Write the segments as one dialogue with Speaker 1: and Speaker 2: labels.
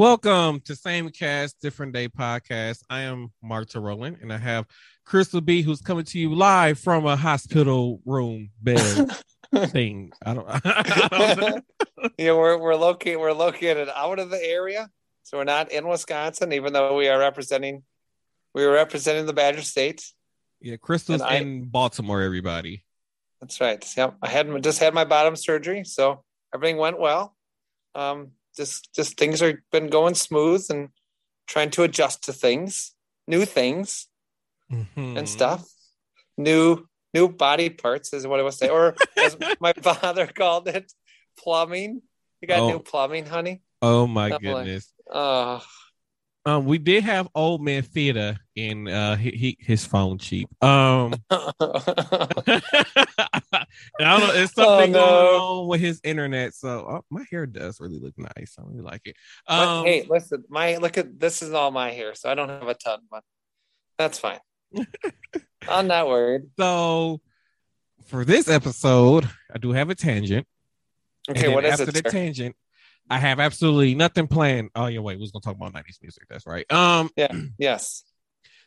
Speaker 1: Welcome to Same Cast, Different Day podcast. I am Mark Rowland, and I have Crystal B, who's coming to you live from a hospital room bed thing. I don't. I don't
Speaker 2: yeah, we're we're located we're located out of the area, so we're not in Wisconsin, even though we are representing we are representing the Badger State.
Speaker 1: yeah, Crystal's
Speaker 2: I-
Speaker 1: in Baltimore. Everybody.
Speaker 2: That's right. Yep, I had just had my bottom surgery, so everything went well. Um, just just things are been going smooth and trying to adjust to things, new things
Speaker 1: Mhm.
Speaker 2: and stuff, new new body parts is what I would say, or as my father called it, plumbing. You got
Speaker 1: Oh.
Speaker 2: new plumbing, honey.
Speaker 1: Oh my
Speaker 2: I'm like-
Speaker 1: goodness.
Speaker 2: Oh,
Speaker 1: Um, we did have old man theater in uh he, he his phone cheap. Um, I don't know. It's something
Speaker 2: Oh, no.
Speaker 1: going on with his internet. So oh, my hair does really look nice. I really like it. Um,
Speaker 2: hey, listen, my look at this is all my hair, so I don't have a ton, but that's fine. I'm not worried.
Speaker 1: so for this episode, I do have a tangent.
Speaker 2: Okay, what is
Speaker 1: after
Speaker 2: it?
Speaker 1: the
Speaker 2: sir?
Speaker 1: tangent, I have absolutely nothing planned. Oh yeah, wait, we was gonna talk about '90s music. That's right. Um, yeah,
Speaker 2: yes.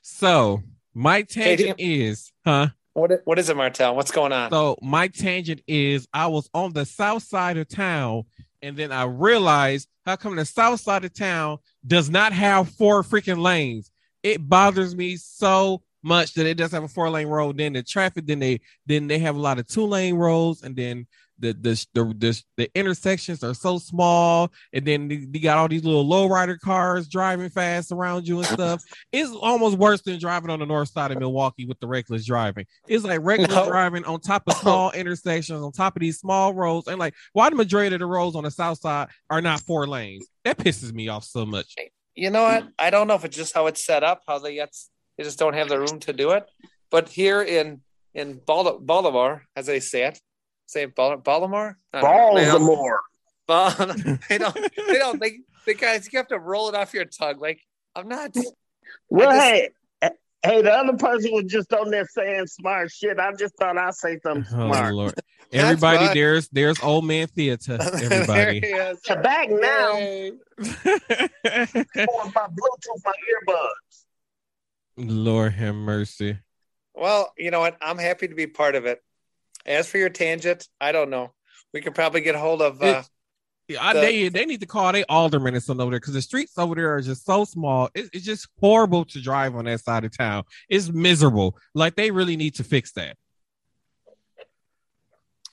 Speaker 1: so my
Speaker 2: Hey,
Speaker 1: tangent is, huh?
Speaker 2: What what is it, Martel? What's going on?
Speaker 1: So my tangent is I was on the south side of town, and then I realized how come the south side of town does not have four freaking lanes. It bothers me so much that it does have a four lane road. Then the traffic, then they then they have a lot of two lane roads, and then the the the the, the intersections are so small, and then you got all these little lowrider cars driving fast around you and stuff. It's almost worse than driving on the north side of Milwaukee with the reckless driving. It's like reckless
Speaker 2: No.
Speaker 1: driving on top of small intersections, on top of these small roads, and like why the majority of the roads on the south side are not four lanes. That pisses me off so much.
Speaker 2: you know what? I don't know if it's just how it's set up, how they get they just don't have the room to do it. But here in in Baltimore, as they say it, say Bal- Baltimore, I. They don't-
Speaker 3: Baltimore.
Speaker 2: Bal- they don't. They don't. They, they guys, you have to roll it off your tongue. Like I'm not.
Speaker 3: Well,
Speaker 2: just-
Speaker 3: hey, eh, hey, the other person was just on there saying smart shit. I just thought I'd say something
Speaker 1: Oh
Speaker 3: smart.
Speaker 1: Lord. Everybody,
Speaker 2: right.
Speaker 1: there's there's old man theater.
Speaker 2: there
Speaker 1: Everybody.
Speaker 2: he is.
Speaker 3: To back now,
Speaker 2: Yay.
Speaker 3: my Bluetooth, my earbuds.
Speaker 1: Lord have mercy.
Speaker 2: Well, you know what? I'm happy to be part of it. As for your tangent, I don't know. We could probably get hold of. Uh,
Speaker 1: Yeah, I,
Speaker 2: The-
Speaker 1: they they need to call they alderman and something over there because the streets over there are just so small. It, it's just horrible to drive on that side of town. It's miserable. Like they really need to fix that.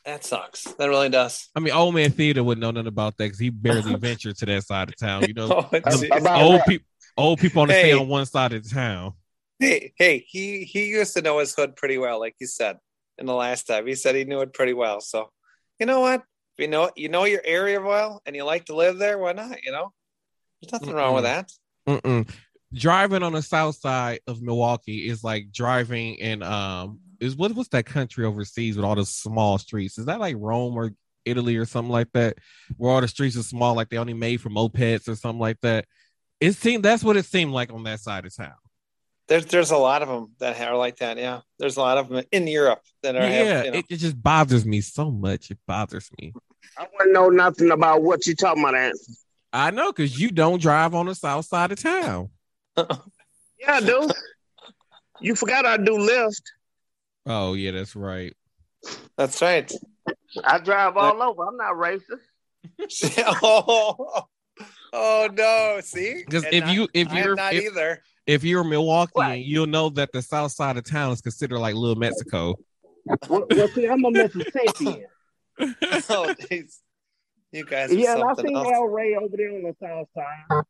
Speaker 2: that sucks. That really does.
Speaker 1: I mean, old man theater wouldn't know nothing about that because he barely ventured to that side of town. You know,
Speaker 2: Oh, it's-
Speaker 1: old people old people only stay on one side of the town.
Speaker 2: hey, hey, he he used to know his hood pretty well, like you said in the last time. He said he knew it pretty well. So, you know what? If you know you know your area well and you like to live there, why not? You know, there's nothing wrong with that.
Speaker 1: Mm-mm. Driving on the south side of Milwaukee is like driving in um is what what's that country overseas with all the small streets? Is that like Rome or Italy or something like that, where all the streets are small, like they only made for mopeds or something like that? It seemed that's what it seemed like on that side of town.
Speaker 2: There's there's a lot of them that are like that. Yeah, there's a lot of them in Europe that are.
Speaker 1: yeah,
Speaker 2: have, you know,
Speaker 1: it, it just bothers me so much. It bothers me.
Speaker 3: I wouldn't know nothing about what you're talking about, Anson.
Speaker 1: I know because you don't drive on the south side of town.
Speaker 3: Yeah, I do. you forgot I do Lyft.
Speaker 1: Oh yeah, that's right.
Speaker 2: that's right.
Speaker 3: I drive all over. I'm not racist.
Speaker 2: oh, oh no! See,
Speaker 1: Because if
Speaker 2: not-
Speaker 1: you if you're
Speaker 2: not
Speaker 1: if,
Speaker 2: either.
Speaker 1: If you're Milwaukee,
Speaker 3: Right.
Speaker 1: you'll know that the south side of town is considered like little Mexico.
Speaker 3: well, well, see, I'm a Mississippian.
Speaker 2: Oh, jeez. You guys are
Speaker 3: yeah, and I
Speaker 2: something
Speaker 3: seen
Speaker 2: else.
Speaker 3: El Rey over there on the south side.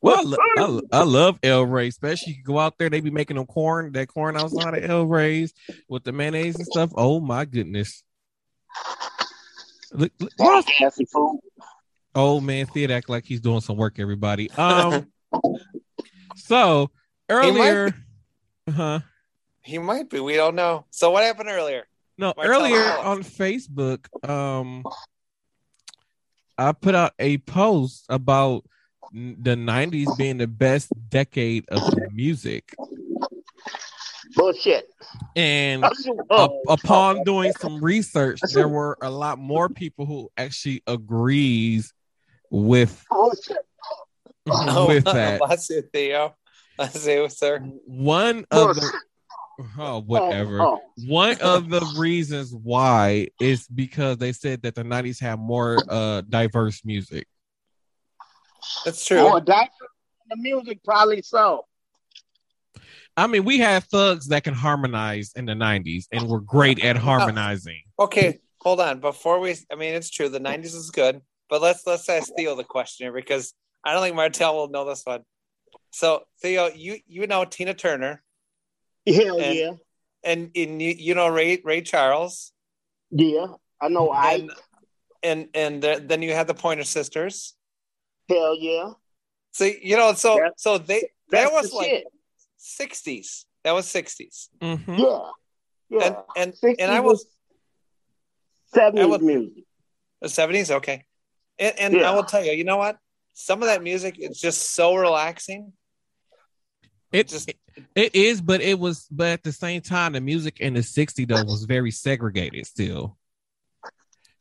Speaker 1: Well, I, lo- I, I love El Rey, especially you go out there, they be making them corn, that corn outside of El Rey's with the mayonnaise and stuff. Oh my goodness. Look, look,
Speaker 3: That's fancy food.
Speaker 1: old man theater act like he's doing some work, everybody. Um so earlier huh
Speaker 2: He might be. We don't know. So what happened earlier?
Speaker 1: no
Speaker 2: Why
Speaker 1: earlier
Speaker 2: us all?
Speaker 1: on Facebook, um I put out a post about the 90s being the best decade of music.
Speaker 3: Bullshit.
Speaker 1: And
Speaker 3: Oh,
Speaker 1: up- upon doing some research, there were a lot more people who actually agrees with
Speaker 3: bullshit.
Speaker 2: Oh,
Speaker 1: with that.
Speaker 2: Bless you, Theo. Bless you, sir.
Speaker 1: One of the oh whatever.
Speaker 3: Oh,
Speaker 1: One of the reasons why is because they said that the '90s have more uh diverse music.
Speaker 2: That's
Speaker 3: oh,
Speaker 2: true.
Speaker 3: oh, that the music probably so.
Speaker 1: I mean, we had thugs that can harmonize in the '90s and were great at harmonizing.
Speaker 2: Okay, hold on. Before we, I mean, it's true. The '90s is good, but let's let's ask Theo the question here because I don't think Martel will know this one. So Theo, you you know Tina Turner,
Speaker 3: Hell
Speaker 2: And-
Speaker 3: yeah,
Speaker 2: and, and you, you know Ray Ray Charles,
Speaker 3: yeah. I know. I
Speaker 2: and and and the, then you had the Pointer Sisters.
Speaker 3: hell yeah.
Speaker 2: So you know, so
Speaker 3: That-
Speaker 2: so they that was
Speaker 3: the
Speaker 2: like '60s. That was '60s,
Speaker 1: Mhm.
Speaker 3: Yeah, yeah.
Speaker 2: and and and I was
Speaker 3: seventies music.
Speaker 2: The seventies, okay. And, and
Speaker 3: Yeah.
Speaker 2: I will tell you, you know what? Some of that music is just so relaxing.
Speaker 1: It,
Speaker 2: Just-
Speaker 1: it it is, but it was, but at the same time, the music in the '60s though was very segregated still,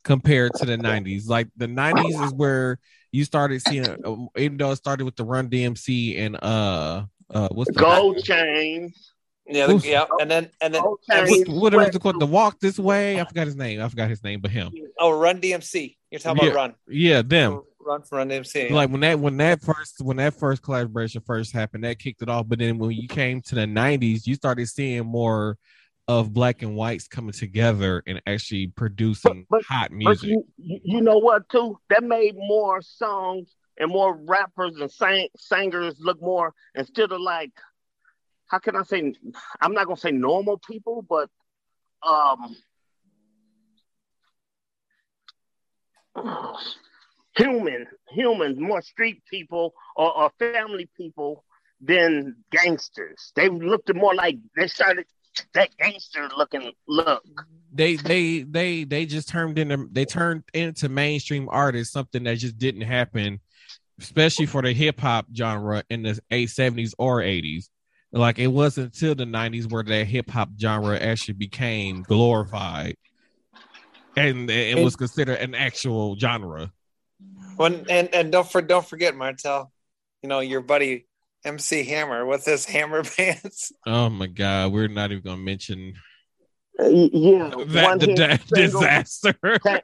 Speaker 1: compared to the '90s. Like the '90s is where you started seeing, uh, even though it started with the Run DMC and uh uh what's the
Speaker 3: Gold chain.
Speaker 2: Yeah, the,
Speaker 1: Oof.
Speaker 2: yeah, and then and then
Speaker 3: Gold
Speaker 2: and
Speaker 3: chain.
Speaker 1: what, what was it called? The Walk This Way. I forgot his name. I forgot his name, but him.
Speaker 2: oh, Run DMC. You're talking
Speaker 1: Yeah.
Speaker 2: about Run.
Speaker 1: Yeah, them.
Speaker 2: Run for Run DMC.
Speaker 1: like when that when that first when that first collaboration first happened that kicked it off but then when you came to the 90s you started seeing more of black and whites coming together and actually producing
Speaker 3: But-
Speaker 1: hot music
Speaker 3: you, you you know what too? That made more songs and more rappers and sang, singers look more instead of like how can I say I'm not gonna say normal people, but um human humans, more street people or, or family people than gangsters. They looked more like they started that gangster looking look.
Speaker 1: they they they they just turned into they turned into mainstream artists something that just didn't happen especially for the hip hop genre in the 870s or 80s like it wasn't until the 90s where that hip hop genre actually became glorified and it was considered an actual genre
Speaker 2: When and and don't for don't forget Martel, you know your buddy MC Hammer with his Hammer pants.
Speaker 1: oh my god we're not even gonna mention
Speaker 3: Uh, yeah,
Speaker 1: that
Speaker 3: one
Speaker 1: the,
Speaker 3: hit single,
Speaker 1: disaster
Speaker 3: Can't,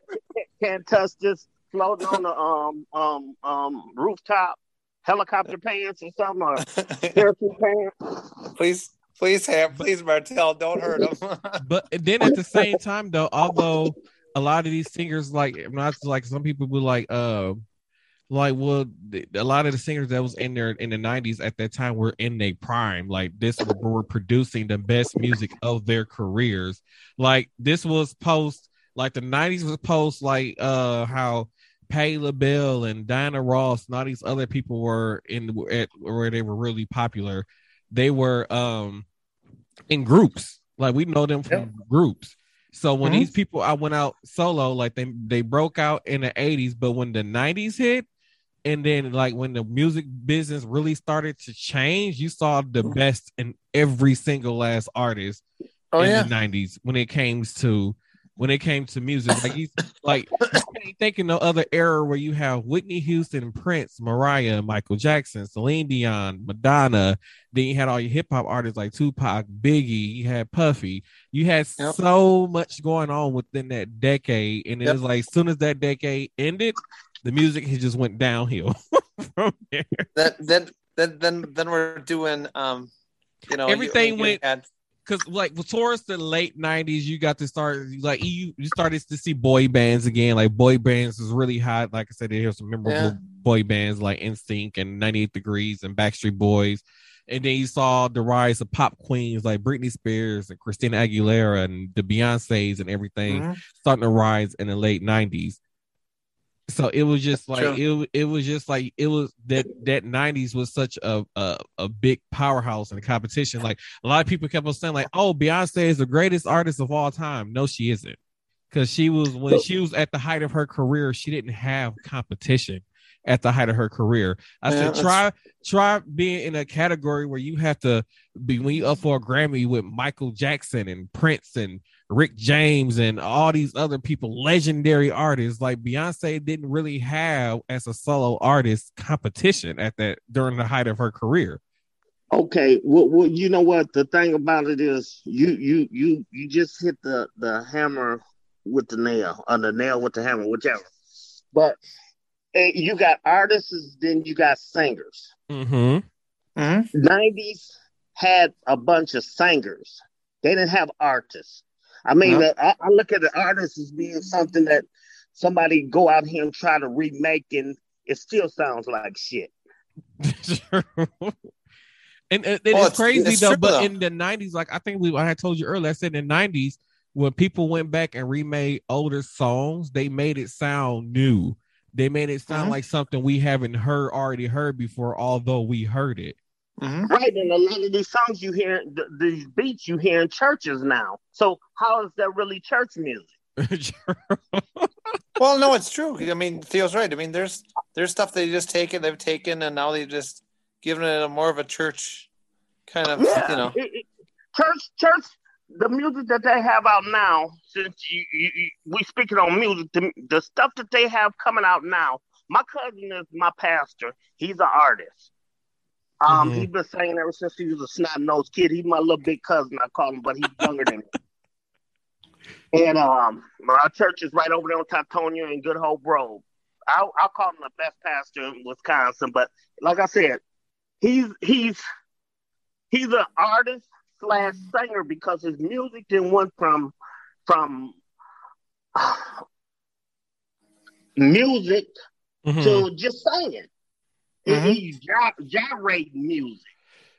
Speaker 3: can't touch this floating on the um um um rooftop helicopter pants or something or parachute pants.
Speaker 2: please, please have, please Martel, don't hurt him.
Speaker 1: but then at the same time though although a lot of these singers like I'm not like some people were like uh like well th- a lot of the singers that was in there in the 90s at that time were in their prime like this were, were producing the best music of their careers like this was post like the 90s was post like uh how Patti LaBelle and Diana Ross and all these other people were in at where they were really popular. They were um in groups. Like we know them from groups. So when
Speaker 2: Mhm.
Speaker 1: these people I went out solo, like they they broke out in the 80s, but when the 90s hit, and then like when the music business really started to change, you saw the best in every single last artist
Speaker 2: oh
Speaker 1: in
Speaker 2: yeah,
Speaker 1: the 90s when it came to when it came to music. Like you like you can't think of no other era where you have Whitney Houston, Prince, Mariah, Michael Jackson, Celine Dion, Madonna. Then you had all your hip hop artists like Tupac, Biggie, you had Puffy. You had
Speaker 2: Yep.
Speaker 1: so much going on within that decade. And it
Speaker 2: Yep.
Speaker 1: was like as soon as that decade ended, the music had just went downhill from there.
Speaker 2: then then then then then we're doing um, you know, you-
Speaker 1: Everything
Speaker 2: you
Speaker 1: went-
Speaker 2: had-
Speaker 1: because like towards the late '90s, you got to start like you you started to see boy bands again. Like boy bands was really hot. Like I said, there's some memorable
Speaker 2: Yeah.
Speaker 1: boy bands like NSYNC and 98 Degrees and Backstreet Boys. And then you saw the rise of pop queens like Britney Spears and Christina Aguilera and the Beyonces and everything
Speaker 2: Mhm.
Speaker 1: starting to rise in the late '90s. So it was just like
Speaker 2: True.
Speaker 1: it. It was just like it was that that '90s was such a, a a big powerhouse in the competition. Like a lot of people kept on saying, like, "Oh, Beyonce is the greatest artist of all time." No, she isn't, because she was when she was at the height of her career, she didn't have competition. At the height of her career. I said try try being in a category where you have to be when you up for a Grammy with Michael Jackson and Prince and Rick James and all these other people, legendary artists like Beyonce didn't really have as a solo artist competition at that during the height of her career.
Speaker 3: Okay, well, well, you know what? The thing about it is, you you you you just hit the the hammer with the nail, or the nail with the hammer, whichever. But you got artists, then you got singers.
Speaker 1: Mm-hmm.
Speaker 2: Mhm.
Speaker 3: '90s had a bunch of singers. They didn't have artists. I mean,
Speaker 2: No.
Speaker 3: I, I look at the artists as being something that somebody go out here and try to remake, and it still sounds like shit.
Speaker 1: and it,
Speaker 2: Well,
Speaker 1: it's
Speaker 2: it's-
Speaker 1: crazy
Speaker 2: it's
Speaker 1: though. But
Speaker 2: though.
Speaker 1: in the '90s, like I think we, I had told you earlier, I said in the '90s when people went back and remade older songs, they made it sound new. They made it sound
Speaker 2: Mhm.
Speaker 1: like something we haven't heard already heard before, although we heard it.
Speaker 2: Mhm.
Speaker 3: Right, and a lot of these songs you hear, th- these beats you hear in churches now. So how is that really church music?
Speaker 2: Well, no, it's true. I mean, Theo's right. I mean, there's there's stuff they just taken, they've taken, and now they've just given it a more of a church kind of,
Speaker 3: Yeah,
Speaker 2: you know.
Speaker 3: it- it- church, church. The music that they have out now, since you, you, you we speaking on music, the, the stuff that they have coming out now. My cousin is my pastor. He's an artist. Um,
Speaker 1: Mhm.
Speaker 3: he's been singing ever since he was a snot nosed kid. He's my little big cousin. I call him, but he's younger than me. And um, our church is right over there on Teutonia and Good Hope Road. I'll, I'll call him the best pastor in Wisconsin. But like I said, he's he's he's an artist slash singer because his music then went from from music
Speaker 1: Mhm.
Speaker 3: to just singing. It-
Speaker 2: Mhm.
Speaker 3: He gy- gyrate music.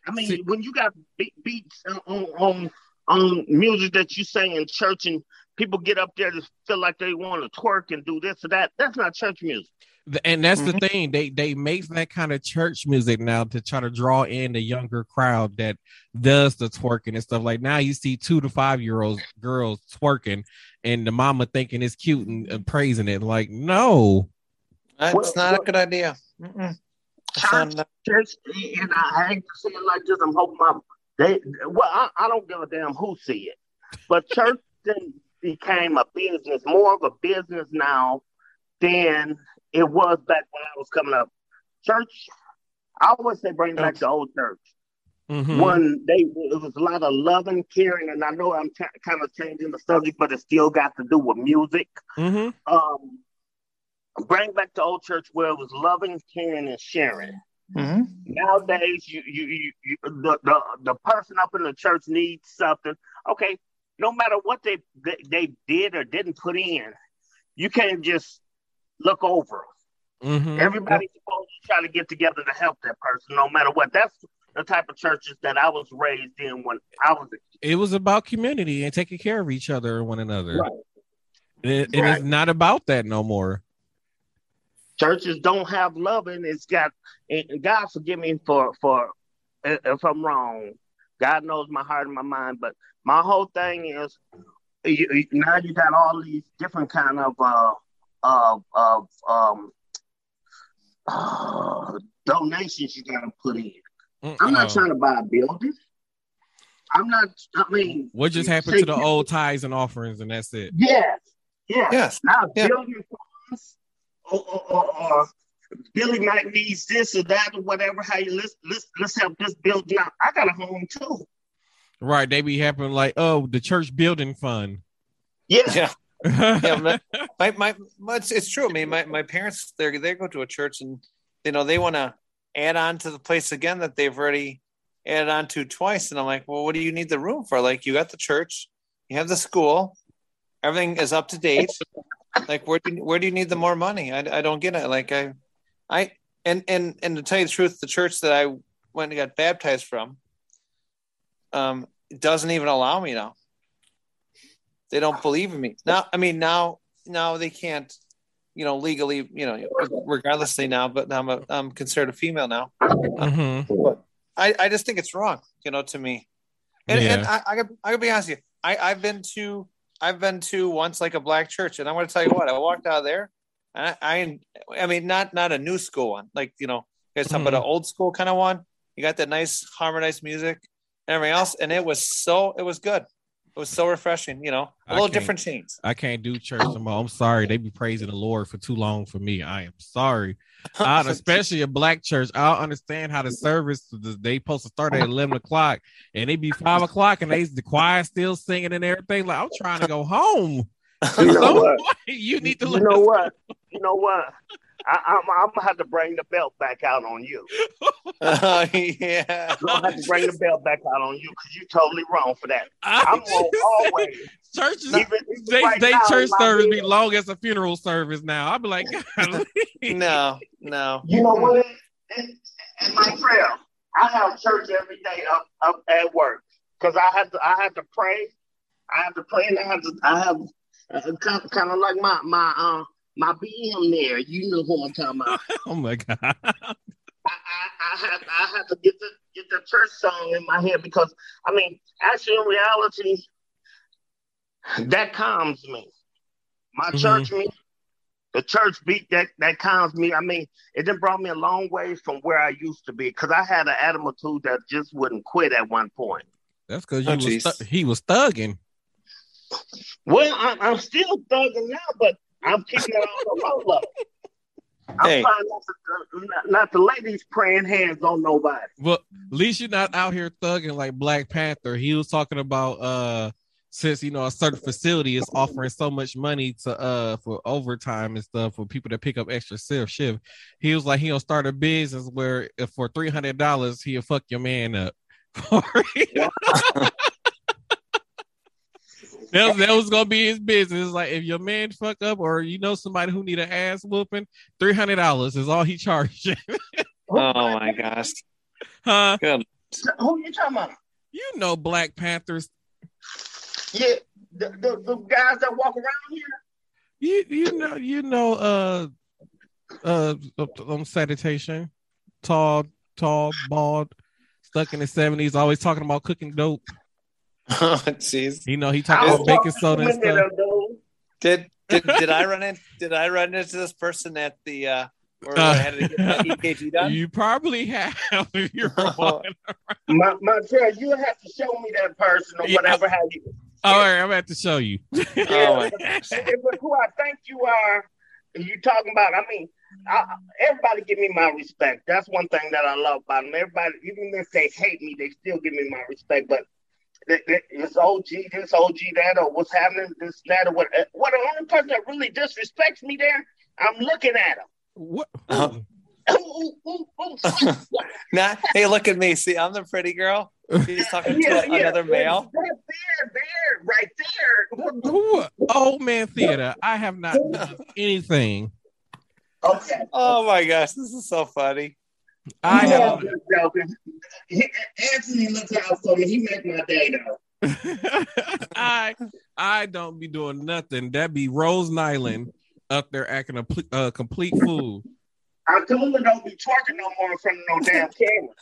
Speaker 3: I mean,
Speaker 1: See-
Speaker 3: when you got be- beats on, on on music that you sing in church and people get up there to feel like they want to twerk and do this or that, that's not church music.
Speaker 1: The- and that's
Speaker 2: Mhm.
Speaker 1: the thing they they make that kind of church music now to try to draw in the younger crowd that does the twerking and stuff like now you see two to five year olds girls twerking and the mama thinking it's cute and, and praising it like no
Speaker 2: It's
Speaker 3: Well,
Speaker 2: not
Speaker 3: well-
Speaker 2: a good idea.
Speaker 3: Church,
Speaker 2: not-
Speaker 3: church, and I hate to say it like this. I'm hoping my they well, I, I don't give a damn who see it, but church then became a business, more of a business now than it was back when I was coming up. Church, I always say bring back the old church.
Speaker 1: Mhm.
Speaker 3: When they it was a lot of loving, caring, and I know I'm t- kind of changing the subject, but it still got to do with music.
Speaker 1: Mhm.
Speaker 3: Um, bring back the old church where it was loving, caring, and sharing
Speaker 2: Mhm.
Speaker 3: nowadays you you, you, you the, the the person up in the church needs something okay no matter what they, they they did or didn't put in you can't just look over them.
Speaker 1: Mhm.
Speaker 3: everybody's supposed to try to get together to help that person no matter what that's the type of churches that i was raised in when i was a kid
Speaker 1: it was about community and taking care of each other and one another
Speaker 3: Right.
Speaker 1: it,
Speaker 3: Right.
Speaker 1: not about that no more
Speaker 3: churches don't have loving. It's got and God forgive me for for if I'm wrong. God knows my heart and my mind, but my whole thing is you, you- now you got all these different kind of uh of of um uh, donations you gotta put in. I'm not trying to buy a building. I'm not. I mean,
Speaker 1: what just happened to the old tithes and offerings and that's it
Speaker 3: Yes, yes.
Speaker 2: Yes.
Speaker 3: Now
Speaker 2: Yeah.
Speaker 3: building funds or, or, or, or Billy might needs this or that or whatever. How you let's let's let's help this build now. I got a home too.
Speaker 1: right they be happening like oh the church building fund
Speaker 3: Yeah.
Speaker 2: Yeah. Yeah, my, my, my it's, it's true. I mean, my, my parents they they go to a church and you know they want to add on to the place again that they've already added on to twice, and I'm like, well, what do you need the room for? Like, you got the church, you have the school, everything is up to date. Like, where do you, where do you need the more money? I, I don't get it. Like, I I and and and to tell you the truth, the church that I went and got baptized from, um, doesn't even allow me now they don't believe in me now i mean now now they can't you know legally you know regardlessly now but i'm a, i'm considered a female now
Speaker 1: Mhm.
Speaker 2: i i just think it's wrong you know to me and,
Speaker 1: Yeah.
Speaker 2: and i i gotta, I gotta be honest with you i i've been to i've been to once like a black church and i'm gonna tell you what i walked out of there I, I, I mean, not not a new school one. Like you know, you guys talking about an old school kind of one. You got that nice harmonized music and everything else, and it was so it was good. It was so refreshing. You know, a
Speaker 1: I
Speaker 2: little different scenes.
Speaker 1: I can't do church no more. I'm sorry. They be praising the Lord for too long for me. I am sorry. I, especially a black church. I don't understand how the service they supposed to start at eleven o'clock and they be five o'clock and they the choir still singing and everything. Like I'm trying to go home.
Speaker 3: You know
Speaker 1: So,
Speaker 3: what?
Speaker 1: you need to
Speaker 3: You
Speaker 1: let
Speaker 3: know
Speaker 1: us-
Speaker 3: what? You know what? I, I'm, I'm gonna have to bring the belt back out on you.
Speaker 2: Uh, yeah.
Speaker 3: I'm gonna have to bring the belt back out on you because you're totally wrong for that.
Speaker 1: I
Speaker 3: I'm
Speaker 1: just-
Speaker 3: wrong always.
Speaker 1: churches
Speaker 3: Even, even
Speaker 1: they
Speaker 3: right
Speaker 1: they church
Speaker 3: my
Speaker 1: service be long as a funeral service now. I'll be like,
Speaker 2: No, no.
Speaker 3: You know what? In, in my prayer, I have church every day up up at work because I have to I have to pray. I have to pray and I have to I have uh, kind, kind of like my my uh my BM there. You know who I'm talking about.
Speaker 1: oh my god.
Speaker 3: I, I, I have I have to get the get the church song in my head because I mean, actually, in reality, that calms me. My
Speaker 1: Mhm.
Speaker 3: church me, the church beat that that calms me. I mean, it then brought me a long way from where I used to be because I had an attitude that just wouldn't quit at one point.
Speaker 1: That's because
Speaker 2: Oh,
Speaker 1: you was
Speaker 2: jeez.
Speaker 1: he was thugging.
Speaker 3: Well, I'm, I'm still thugging now, but I'm keeping it on the low level. I'm
Speaker 2: Hey.
Speaker 3: trying not to, not, not to lay these praying hands on nobody.
Speaker 1: Well, at least you're not out here thugging like Black Panther. He was talking about uh since you know a certain facility is offering so much money to uh for overtime and stuff for people to pick up extra shift shift. He was like he'll start a business where if for three hundred dollars he'll fuck your man up. that, was, that was gonna be his business. Like if your man fuck up or you know somebody who need an ass whooping, three hundred dollars is all he charged.
Speaker 2: Oh my gosh.
Speaker 1: huh?
Speaker 2: Good.
Speaker 3: Who you talking about?
Speaker 1: You know Black Panthers
Speaker 3: Yeah, the, the, the guys that walk around here.
Speaker 1: You you know you know uh uh on sanitation, tall, tall, bald, stuck in the seventies, always talking about cooking dope.
Speaker 2: Oh jeez.
Speaker 1: You know he
Speaker 3: I
Speaker 1: talking
Speaker 3: was
Speaker 1: about baking soda and stuff.
Speaker 2: Did did did I run in? Did I run into this person at the uh where
Speaker 1: Uh,
Speaker 2: I had to get my EKG done?
Speaker 1: You probably have if you're walking.
Speaker 3: My, my friend, you have to show me that person or
Speaker 1: Yeah.
Speaker 3: whatever. How you?
Speaker 1: All right, I'm about to show you.
Speaker 2: Oh my
Speaker 3: If who I think you are, you talking about. I mean, I, everybody give me my respect. That's one thing that I love about them. Everybody, even if they hate me, they still give me my respect. But th- th- OG this, OG that, or what's happening this, that, or what. What the only person that really disrespects me there, I'm looking at him.
Speaker 1: What?
Speaker 2: Uh-huh.
Speaker 3: Ooh, ooh, ooh, ooh.
Speaker 2: Nah, hey, look at me. See, I'm the pretty girl. He's talking to another male.
Speaker 3: That there, there, right there.
Speaker 1: Who? Old man theater. I have not done anything.
Speaker 3: Okay.
Speaker 2: Oh my gosh, this is so funny.
Speaker 1: I
Speaker 3: Yeah,
Speaker 1: have.
Speaker 3: I'm joking. He- Anthony looks out for me. He make my day though.
Speaker 1: I I don't be doing nothing. That be Rose Nylund up there acting a pl- uh, complete fool.
Speaker 3: I told her don't be twerking no more in front of no damn camera.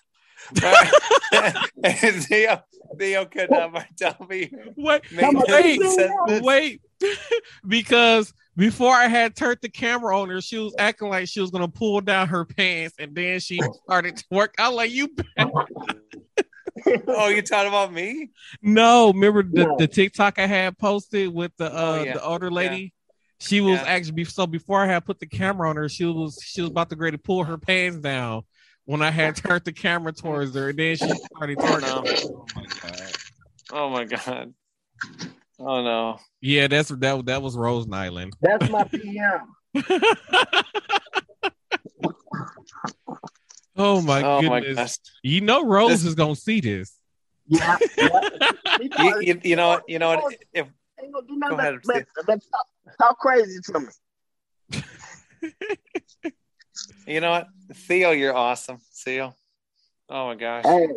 Speaker 2: Theo, Theo could never tell me.
Speaker 1: Wait, wait, wait, because before I had turned the camera on her, she was acting like she was gonna pull down her pants, and then she started to work. I like you.
Speaker 2: Oh, you talking about me?
Speaker 1: No, remember the,
Speaker 3: No.
Speaker 1: the TikTok I had posted with the uh
Speaker 2: Oh, yeah.
Speaker 1: the older lady. She was
Speaker 2: Yeah.
Speaker 1: actually so before I had put the camera on her, she was she was about to grade to pull her pants down when I had turned the camera towards her, and then she started
Speaker 2: Oh,
Speaker 1: twerking. Oh my god.
Speaker 2: Oh my god. Oh no.
Speaker 1: Yeah, that's that that was Rose Nylund.
Speaker 3: That's my PM.
Speaker 1: oh my
Speaker 2: oh
Speaker 1: goodness.
Speaker 2: gosh.
Speaker 1: You know Rose
Speaker 2: This-
Speaker 1: is gonna see this.
Speaker 3: Yeah.
Speaker 2: You, you, you know what? You know what? If
Speaker 3: Ain't gonna do nothing
Speaker 2: Go ahead,
Speaker 3: but, but, but talk, talk crazy to me.
Speaker 2: you know what, Theo, you're awesome. Theo. Oh my gosh.
Speaker 3: Hey,